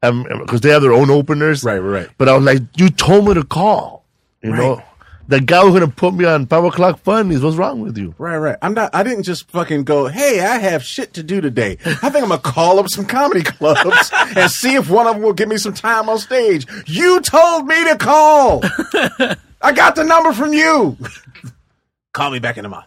because they have their own openers, Right, right, right. But I was like, you told me to call, you know. Right. The guy was gonna put me on five o'clock funnies. What's wrong with you? Right, right. I'm not. I didn't just fucking go. Hey, I have shit to do today. I think I'm gonna call up some comedy *laughs* clubs and see if one of them will give me some time on stage. You told me to call. *laughs* I got the number from you. call me back in a month.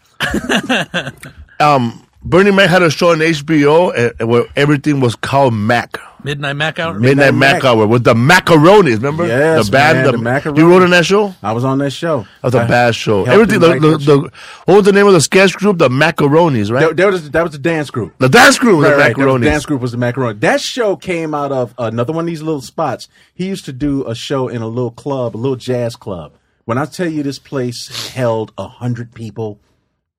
*laughs* um, Bernie Mac had a show on HBO uh, where everything was called Mac. Midnight Mac Hour. Midnight Mac. Mac Hour with the Macaronis. Remember Yes, the band, man, the, the Macaronis. You wrote on that show. I was on that show. That was a I- bad show. Everything. him The, write the, the, what was the name of the sketch group? The Macaronis, right? That, that was that was the dance group. the dance group was Right, the right. That was- Macaronis. dance group was the macaroni. That show came out of another one of these little spots. He used to do a show in a little club, a little jazz club. When I tell you this place held a hundred people,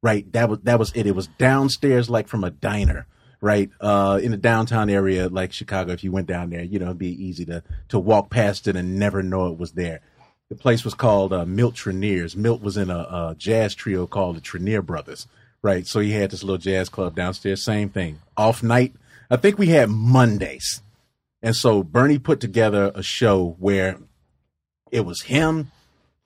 right? That was that was it. It was downstairs, like from a diner, right? Uh, in the downtown area, like Chicago. If you went down there, you know, it'd be easy to to walk past it and never know it was there. The place was called uh, Milt Treniers. Milt was in a, a jazz trio called the Trenier Brothers, right? So he had this little jazz club downstairs. Same thing. Off night. I think we had Mondays, and so Bernie put together a show where it was him.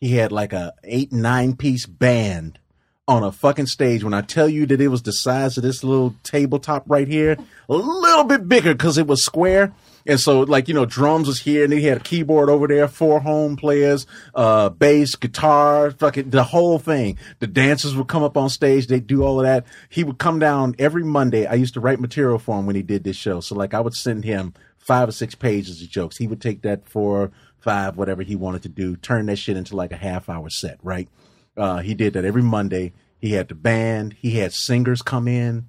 He had like a eight nine piece band on a fucking stage. When I tell you that it was the size of this little tabletop right here, a little bit bigger because it was square. And so, like you know, drums was here, and he had a keyboard over there, four home players, uh, bass, guitar, fucking the whole thing. The dancers would come up on stage, They'd do all of that. He would come down every Monday. I used to write material for him when he did this show. So, like, I would send him five or six pages of jokes. He would take that four, five, whatever he wanted to do, turn that shit into like a half hour set, right? Uh, he did that every Monday. He had the band. He had singers come in.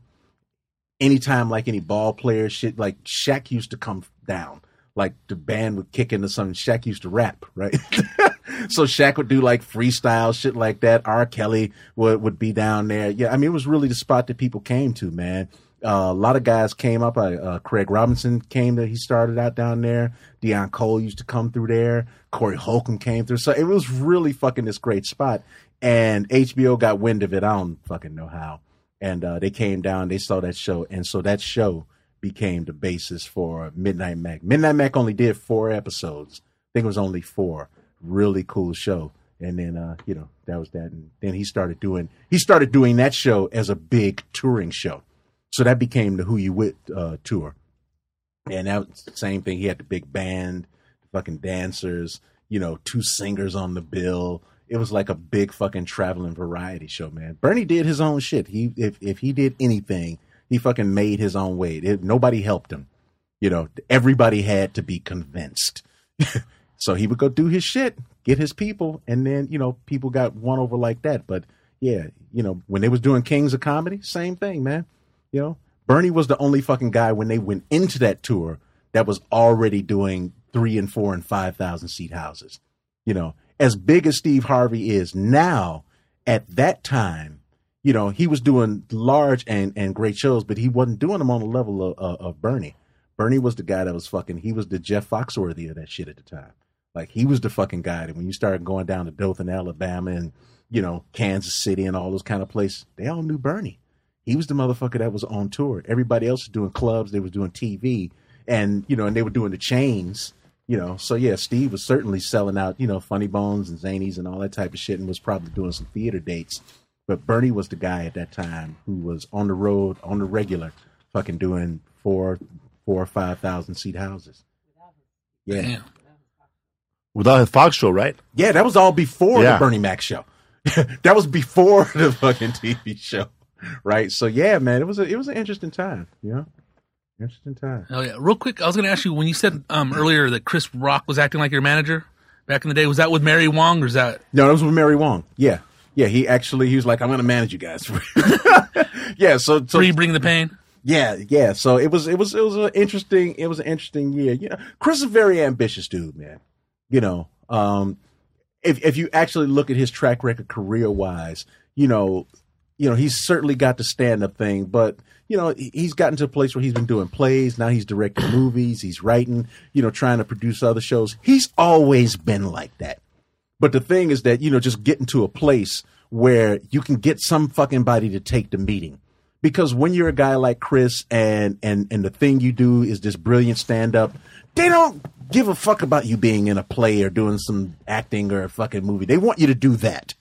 Anytime, like any ball player shit, like Shaq used to come down. Like the band would kick into something. Shaq used to rap, right? *laughs* so Shaq would do like freestyle shit like that. R. Kelly would would be down there. Yeah, I mean it was really the spot that people came to, man. Uh, a lot of guys came up. Uh, uh, Craig Robinson came there. He started out down there. Deon Cole used to come through there. Corey Holcomb came through. So it was really fucking this great spot. And HBO got wind of it. I don't fucking know how. And uh, they came down. They saw that show, and so that show became the basis for Midnight Mac. Midnight Mac only did four episodes. I think it was only four. Really cool show. And then uh, you know that was that. And then he started doing he started doing that show as a big touring show. So that became the Who You With uh, tour. And that was the same thing. He had the big band, fucking dancers, you know, two singers on the bill. It was like a big fucking traveling variety show, man. Bernie did his own shit. He if if he did anything, he fucking made his own way. It, nobody helped him. You know, everybody had to be convinced. *laughs* so he would go do his shit, get his people, and then you know people got won over like that. But yeah, you know when they was doing Kings of Comedy, same thing, man. You know, Bernie was the only fucking guy when they went into that tour that was already doing three and four and five thousand seat houses. You know, as big as Steve Harvey is now, at that time, you know, he was doing large and, and great shows, but he wasn't doing them on the level of, of, of Bernie. Bernie was the guy that was fucking, he was the Jeff Foxworthy of that shit at the time. Like, he was the fucking guy that when you started going down to Dothan, Alabama and, you know, Kansas City and all those kind of places, they all knew Bernie. He was the motherfucker that was on tour. Everybody else was doing clubs, they was doing TV, and, you know, and they were doing the chains you know, so yeah, Steve was certainly selling out, you know, Funny Bones and Zanies and all that type of shit, and was probably doing some theater dates. But Bernie was the guy at that time who was on the road on the regular, fucking doing four, four or five thousand seat houses. Yeah, Damn. Without his Fox show, right? yeah, that was all before Yeah. the Bernie Mac show. *laughs* that was before *laughs* the fucking TV show, right? So yeah, man, it was a it was an interesting time. You know, interesting time. Oh yeah. Real quick, I was gonna ask you when you said um earlier that Chris Rock was acting like your manager back in the day. Was that with Mary Wong or is that? No, that was with Mary Wong. Yeah, yeah. He actually he was like, I'm going to manage you guys. *laughs* yeah. So so Free Bring the Pain. Yeah, yeah. So it was it was it was an interesting it was an interesting year. You know, Chris is a very ambitious dude, man. You know, um, if if you actually look at his track record career wise, you know, you know he's certainly got the stand up thing, but you know he's gotten to a place where he's been doing plays. Now he's directing *coughs* movies. He's writing. You know, trying to produce other shows. He's always been like that. But the thing is that, you know, just getting to a place where you can get some fucking body to take the meeting. Because when you're a guy like Chris and and and the thing you do is this brilliant stand up, they don't give a fuck about you being in a play or doing some acting or a fucking movie. They want you to do that.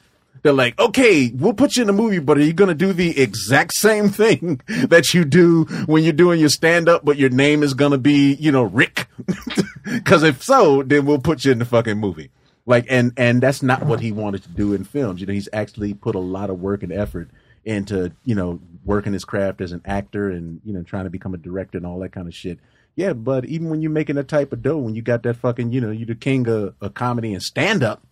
They're like, okay, we'll put you in a movie, but are you going to do the exact same thing *laughs* that you do when you're doing your stand up, but your name is going to be, you know, Rick? *laughs* Because if so, then we'll put you in the fucking movie. Like, and and that's not what he wanted to do in films. You know, he's actually put a lot of work and effort into you know working his craft as an actor and you know trying to become a director and all that kind of shit. Yeah, but even when you're making that type of dough, when you got that fucking, you know, you're the king of, of comedy and stand up,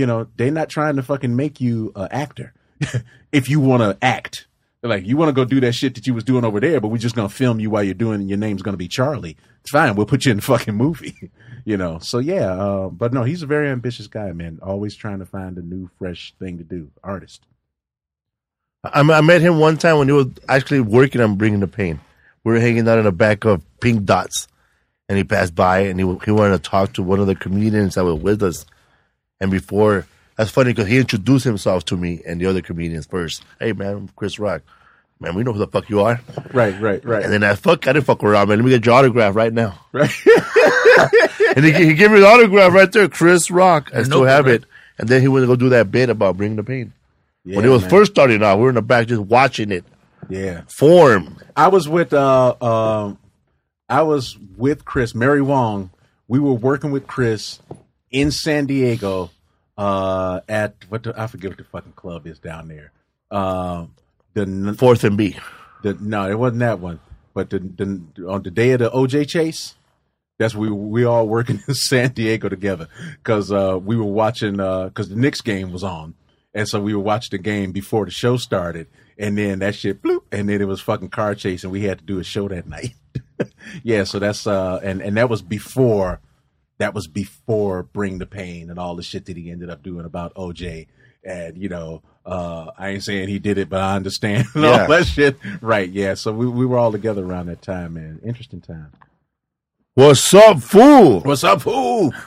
you know, they're not trying to fucking make you an actor. *laughs* if you want to act, like, you want to go do that shit that you was doing over there, but we're just gonna film you while you're doing, your name's gonna be Charlie. It's fine. We'll put you in the *laughs* fucking movie, *laughs* you know. So yeah, uh, but no, he's a very ambitious guy, man. Always trying to find a new, fresh thing to do. Artist. I, I met him one time when he was actually working on Bringing the Pain. We were hanging out in the back of Pink Dots, and he passed by and he he wanted to talk to one of the comedians that was with us. And before, that's funny because he introduced himself to me and the other comedians first. Hey man, I'm Chris Rock. Man, we know who the fuck you are. Right, right, right. And then I fuck, I didn't fuck around, man. Let me get your autograph right now. Right. *laughs* and he, he gave me the autograph right there, Chris Rock. I Your still have right? it. And then he went to go do that bit about bringing the pain. when it was man. first starting out, we were in the back just watching it yeah. form. I was with uh um I was with Chris, Mary Wong. We were working with Chris in San Diego uh at what the, I forget what the fucking club is down there. Um the Fourth and B. the no, it wasn't that one. But the, the on the day of the OJ chase, that's we we all working *laughs* in San Diego together because uh, we were watching because the Knicks game was on, and so we were watching the game before the show started, and then that shit bloop, and then it was fucking car chase, and we had to do a show that *laughs* night. yeah, so that's uh, and and that was before that was before Bring the Pain and all the shit that he ended up doing about OJ. And you know, uh, I ain't saying he did it, but I understand *laughs* Yeah. all that shit. Right? Yeah. So we, we were all together around that time, man. Interesting time. What's up, fool? What's up, who? *laughs*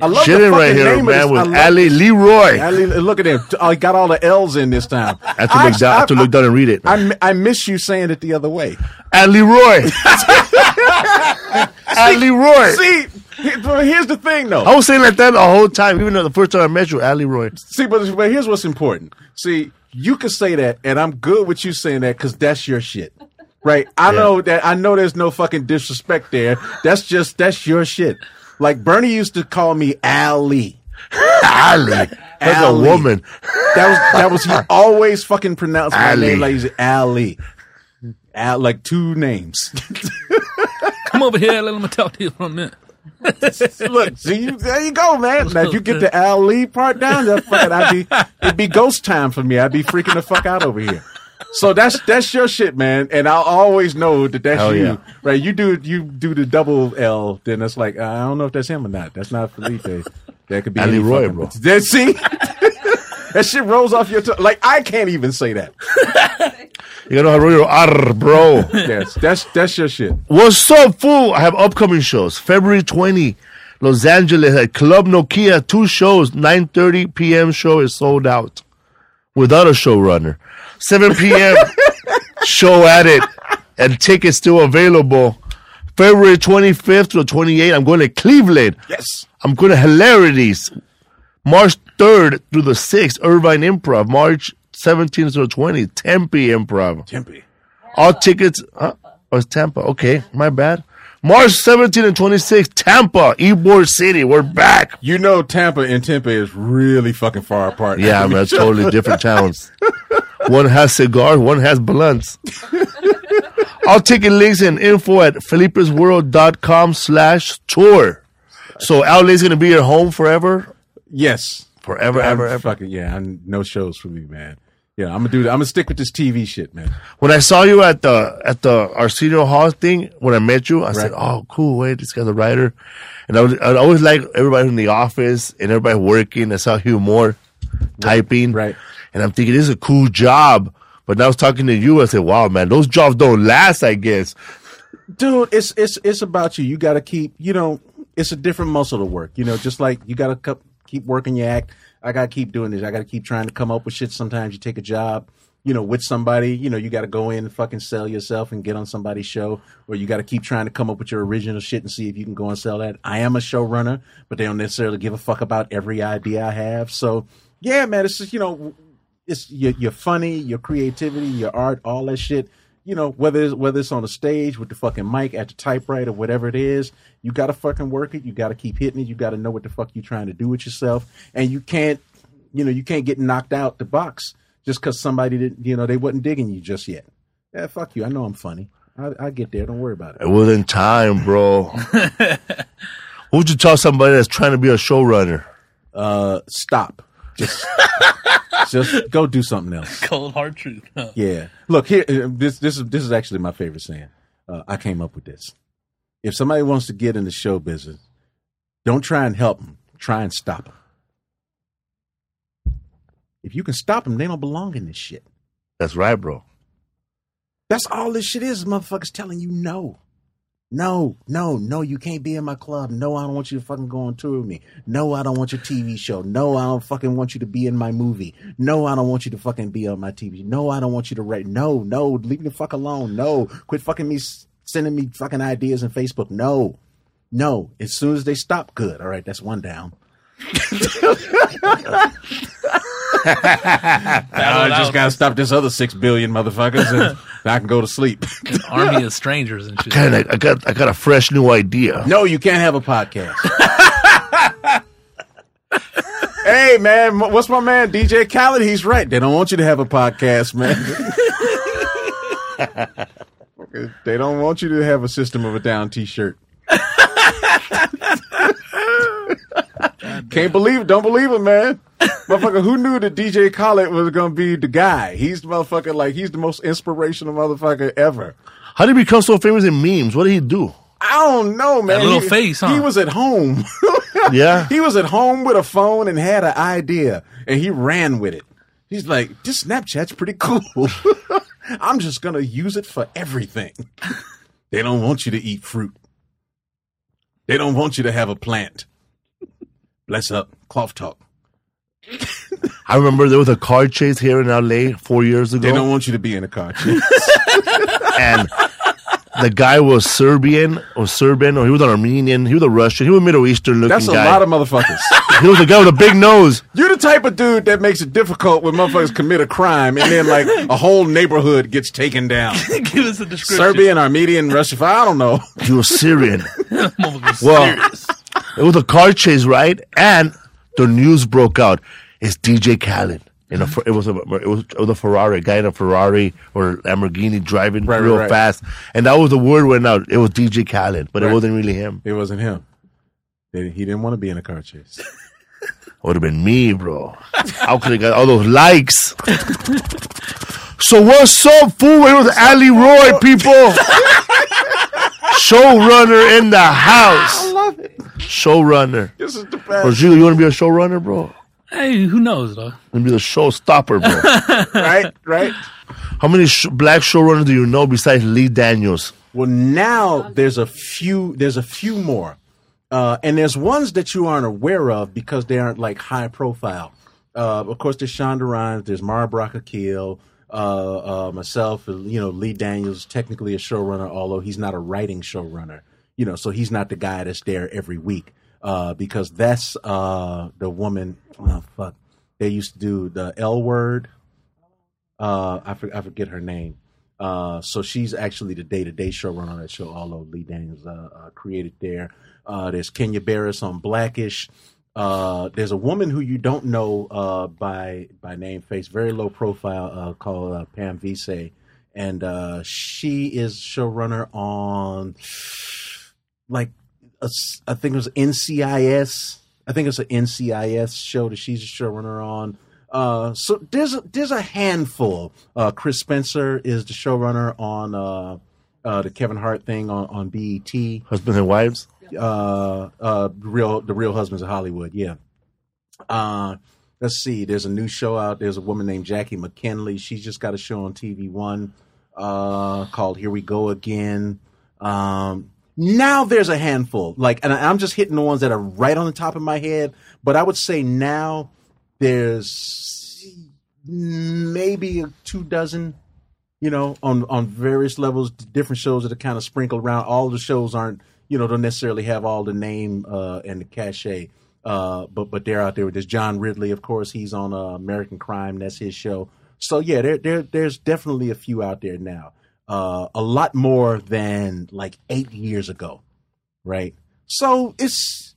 I love the Shitting right here, name of man, with Ali this. Leroi. Ali, look at him. I got all the L's in this time. have to look down. I have to look down and read it. I, I, I miss you saying it the other way. Ali Leroi. *laughs* Ali Leroi. See, but here's the thing, though. I was saying like that the whole time, even though the first time I met you, Ali Leroi. See, but, but here's what's important. See, you can say that, and I'm good with you saying that because that's your shit, right? I know that. I know there's no fucking disrespect there. That's just that's your shit. Like Bernie used to call me Ali. Ali. That's a woman. That was that was he *laughs* always fucking pronounced my Ali. name like Ali. Al, like two names. *laughs* Come over here. Let me talk to you for a minute. *laughs* Look, see, you, there you go, man. Now, if you get the Ali part down, that fucking, I'd be, it'd be ghost time for me. I'd be freaking the fuck out over here. So that's that's your shit, man. And I'll always know that that's Hell you, yeah. right? You do you do the double L, then it's like I don't know if that's him or not. That's not Felipe. That could be Ali any Roy, fucking- bro. That- see, *laughs* that shit rolls off your tongue. Like I can't even say that. *laughs* You gotta know how to roll R, bro. Yes, that's that's your shit. What's up, fool? I have upcoming shows. February 20, Los Angeles at Club Nokia. Two shows. 9.30 p.m. show is sold out. Without a showrunner. 7 p.m. *laughs* show at it. And tickets still available. February 25th to the 28th, I'm going to Cleveland. Yes. I'm going to Hilarities. March 3rd through the 6th, Irvine Improv. March 17th through 20th, Tempe Improv. Tempe. All tickets. Uh, oh, it's Tampa. Okay, my bad. March 17 and 26, Tampa, Ybor City. We're back. You know Tampa and Tempe is really fucking far apart. Yeah, man, it's totally different towns. One has cigars, one has blunts. All ticket links and info at felipesworld.com slash tour. So LA's going to be your home forever? Yes. Forever, ever, ever. Fucking yeah, I'm, no shows for me, man. Yeah, I'm gonna do that. I'm gonna stick with this TV shit, man. When I saw you at the at the Arsenio Hall thing, when I met you, I said, "Oh, cool! Wait, this guy's a writer." And I, was, I always like everybody in the office and everybody working. I saw Hugh Moore typing, Right. And I'm thinking this is a cool job. But now I was talking to you. I said, "Wow, man, those jobs don't last." I guess. Dude, it's it's it's about you. You got to keep, you know, it's a different muscle to work. You know, just like you got to keep working your act. I got to keep doing this. I got to keep trying to come up with shit. Sometimes you take a job, you know, with somebody, you know, you got to go in and fucking sell yourself and get on somebody's show, or you got to keep trying to come up with your original shit and see if you can go and sell that. I am a showrunner, but they don't necessarily give a fuck about every idea I have. So, yeah, man, it's just, you know, it's your, your funny, your creativity, your art, all that shit. You know, whether it's, whether it's on the stage with the fucking mic at the typewriter, whatever it is, you got to fucking work it. You got to keep hitting it. You got to know what the fuck you're trying to do with yourself, and you can't, you know, you can't get knocked out the box just because somebody didn't, you know, they wasn't digging you just yet. Yeah, fuck you. I know I'm funny. I, I get there. Don't worry about it. It wasn't time, bro. *laughs* what would you tell somebody that's trying to be a showrunner? Uh, stop. Just, *laughs* just go do something else. Cold hard truth. Huh. Yeah. Look here. uh, This this is this is actually my favorite saying. Uh, I came up with this. If somebody wants to get into show business, don't try and help them. Try and stop them. If you can stop them, they don't belong in this shit. That's right, bro. That's all this shit is. Motherfuckers telling you no. No, no, no, you can't be in my club. No, I don't want you to fucking go on tour with me. No, I don't want your TV show. No, I don't fucking want you to be in my movie. No, I don't want you to fucking be on my TV. No, I don't want you to write. No, no, leave me the fuck alone. No, quit fucking me, sending me fucking ideas on Facebook. No, no. As soon as they stop, good. All right, that's one down. *laughs* I just gotta stop this other six billion motherfuckers, and *laughs* I can go to sleep. Army of strangers and shit. Kind of, I got, I got a fresh new idea. No, you can't have a podcast. *laughs* hey man, what's my man DJ Khaled? He's right. They don't want you to have a podcast, man. *laughs* they don't want you to have a System of a Down T-shirt. *laughs* Can't believe, don't believe it, man. *laughs* Motherfucker, who knew that DJ Khaled was gonna be the guy? He's the motherfucker, like he's the most inspirational motherfucker ever. How did he become so famous in memes? What did he do? I don't know, man. That little He- face, huh? He was at home. *laughs* Yeah. he was at home with a phone and had an idea, and he ran with it. He's like, "This Snapchat's pretty cool. *laughs* I'm just gonna use it for everything." they don't want you to eat fruit. They don't want you to have a plant. Bless up, cloth talk. I remember there was a car chase here in LA four years ago. They don't want you to be in a car. chase. *laughs* and the guy was Serbian or Serbian, or he was an Armenian. He was a Russian. He was a Middle Eastern looking guy. That's a guy. lot of motherfuckers. *laughs* he was a guy with a big nose. You're the type of dude that makes it difficult when motherfuckers commit a crime and then like a whole neighborhood gets taken down. *laughs* Give us a description. Serbian, Armenian, Russian. I don't know. He was Syrian. Well, serious. It was a car chase, right? And the news broke out. It's DJ Khaled. In a, it was a it was, it was a Ferrari, a guy in a Ferrari or Lamborghini driving Right, real right. fast, and that was the word went out. It was DJ Khaled, but it wasn't really him. It wasn't him. They- He didn't want to be in a car chase. *laughs* It would have been me, bro. How could I got all those likes? *laughs* So what's up, fool? It was Ali Roy, people. *laughs* Showrunner in the house. I love it. Showrunner. This is the Or best. you, you want to be a showrunner, bro? Hey, who knows, though? You want to be the showstopper, bro. *laughs* right, right. How many sh- black showrunners do you know besides Lee Daniels? Well, now there's a few. There's a few more, uh, and there's ones that you aren't aware of because they aren't like high profile. Uh, of course, there's Shonda Rhimes. There's Mara Brock Akil. Uh, uh, myself, you know, Lee Daniels, technically a showrunner, although he's not a writing showrunner. You know, so he's not the guy that's there every week. Uh, because that's uh the woman. Oh fuck, they used to do the L word. Uh, I, for, I forget her name. Uh, so she's actually the day to day showrunner on that show, although Lee Daniels uh, uh, created there. Uh, there's Kenya Barris on Blackish. Uh, there's a woman who you don't know uh, by by name, face, very low profile, uh, called uh, Pam Veasey, and uh, she is showrunner on like a I think it was NCIS. I think it's an NCIS show that she's a showrunner on. So there's a, there's a handful. Chris Spencer is the showrunner on the Kevin Hart thing on on BET. Husbands and wives? Uh, uh, real the Real Husbands of Hollywood. Yeah. Uh, let's see. There's a new show out. There's a woman named Jackie McKinley. She's just got a show on TV One uh, called Here We Go Again. Um, now there's a handful. Like, and I'm just hitting the ones that are right on the top of my head. But I would say now there's maybe a two dozen you know, on on various levels, different shows that are kind of sprinkled around. All the shows aren't, you know, don't necessarily have all the name uh, and the cachet, uh, but but they're out there. There's John Ridley, of course. He's on uh, American Crime. That's his show. So yeah, there there there's definitely a few out there now. Uh, a lot more than like eight years ago, right? So it's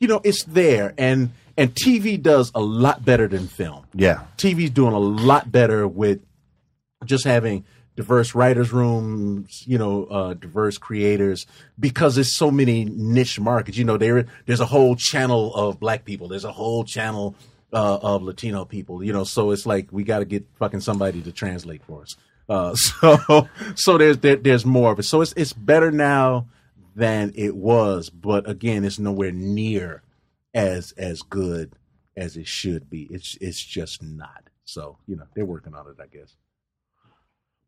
you know it's there and and TV does a lot better than film. Yeah. TV's doing a lot better with just having diverse writers rooms, you know, uh, diverse creators, because there's so many niche markets. You know, there there's a whole channel of black people. There's a whole channel uh, of Latino people. You know, so it's like we got to get fucking somebody to translate for us. Uh, *laughs* so so there's there, there's more of it. So it's it's better now than it was, but again, it's nowhere near as as good as it should be. It's it's just not. So you know they're working on it, I guess.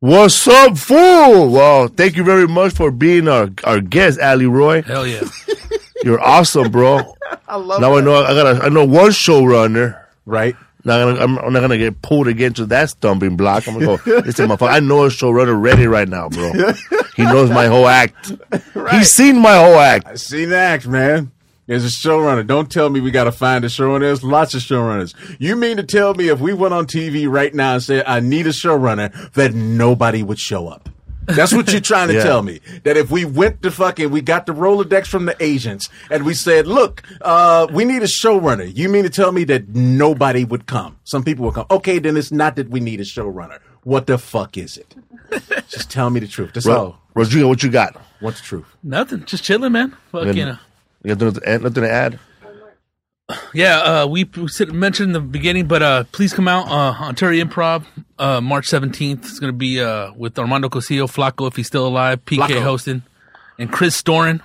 What's up, fool? Well, thank you very much for being our, our guest, Ali Roy. Hell yeah. *laughs* You're awesome, bro. *laughs* I love now I know I got I know one showrunner. right. Not gonna, I'm, I'm not gonna get pulled against that stumbling block. I'm gonna go. *laughs* Listen, motherfucker. I know a showrunner ready right now, bro. He knows my whole act. He's seen my whole act. See the act, man. There's a showrunner. Don't tell me we got to find a showrunner. There's lots of showrunners. You mean to tell me if we went on TV right now and said, I need a showrunner, that nobody would show up? That's what you're trying to *laughs* Yeah. tell me. That if we went to fucking, we got the Rolodex from the agents and we said, look, uh, we need a showrunner. You mean to tell me that nobody would come? Some people would come. Okay, then it's not that we need a showrunner. What the fuck is it? Just tell me the truth. That's Ro- all. Rodrigo, what you got? What's the truth? Nothing. Just chilling, man. Fuck, you know. You got nothing to add- nothing to add? Yeah, uh, we we mentioned in the beginning, but uh, please come out uh, Ontario Improv uh, March seventeenth. It's going to be uh, with Armando Cosio, Flaco if he's still alive, PK Flaco. hosting, and Chris Storin.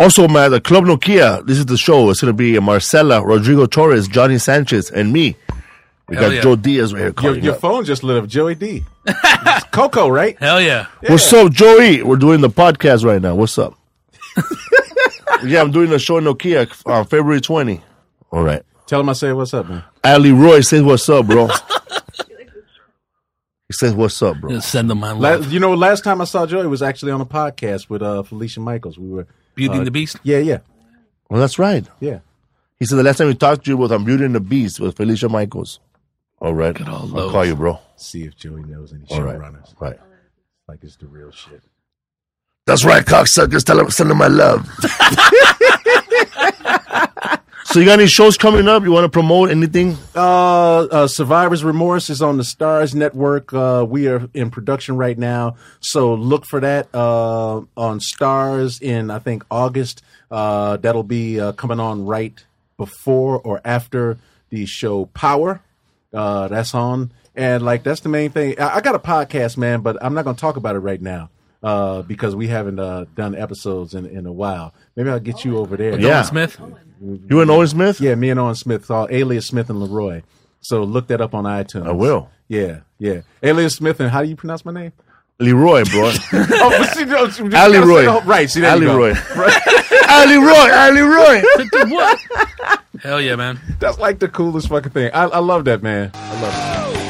Also, man, the Club Nokia. This is the show. It's gonna be Marcela, Rodrigo Torres, Johnny Sanchez, and me. We Hell got yeah. Joe Diaz right here Your, your phone just lit up, Joey D. *laughs* It's Coco, right? Hell yeah! What's up, Joey? We're doing the podcast right now. What's up? *laughs* yeah, I'm doing a show in Nokia on February 20. All right. Tell him I say what's up, man. Ali Roy says, What's up, bro? he says, What's up, bro? Just send them my La- love. you know, last time I saw Joey was actually on a podcast with uh, Felicia Michaels. We were Beauty uh, and the Beast. Yeah, yeah, Well, that's right. yeah. He said the last time we talked to you was on Beauty and the Beast with Felicia Michaels. All right. all I'll call you, bro. See if Joey knows any All right. showrunners. Right. Like it's the real shit. That's right, cocksuckers. Tell him, send him my love. *laughs* so, you got any shows coming up? You want to promote anything? Uh, uh, Survivor's Remorse is on the Starz Network. Uh, we are in production right now, so look for that uh, on Starz in I think August. Uh, that'll be uh, coming on right before or after the show Power. Uh, that's on, and like that's the main thing. I, I got a podcast, man, but I'm not going to talk about it right now. Uh, because we haven't uh, done episodes in, in a while. Maybe I'll get you over there. Yeah. Owen Smith. You and Owen Smith? Yeah, me and Owen Smith, all Alias Smith and Leroi. So look that up on iTunes. I will. Yeah, yeah. Alias Smith and how do you pronounce my name? Leroi, bro. *laughs* oh, but see, no, you Ali Roy. whole- right? See, there Ali you go. Roy. *laughs* Ali Roy. Ali Roy. *laughs* what? Hell yeah, man. That's like the coolest fucking thing. I, I love that man. I love it.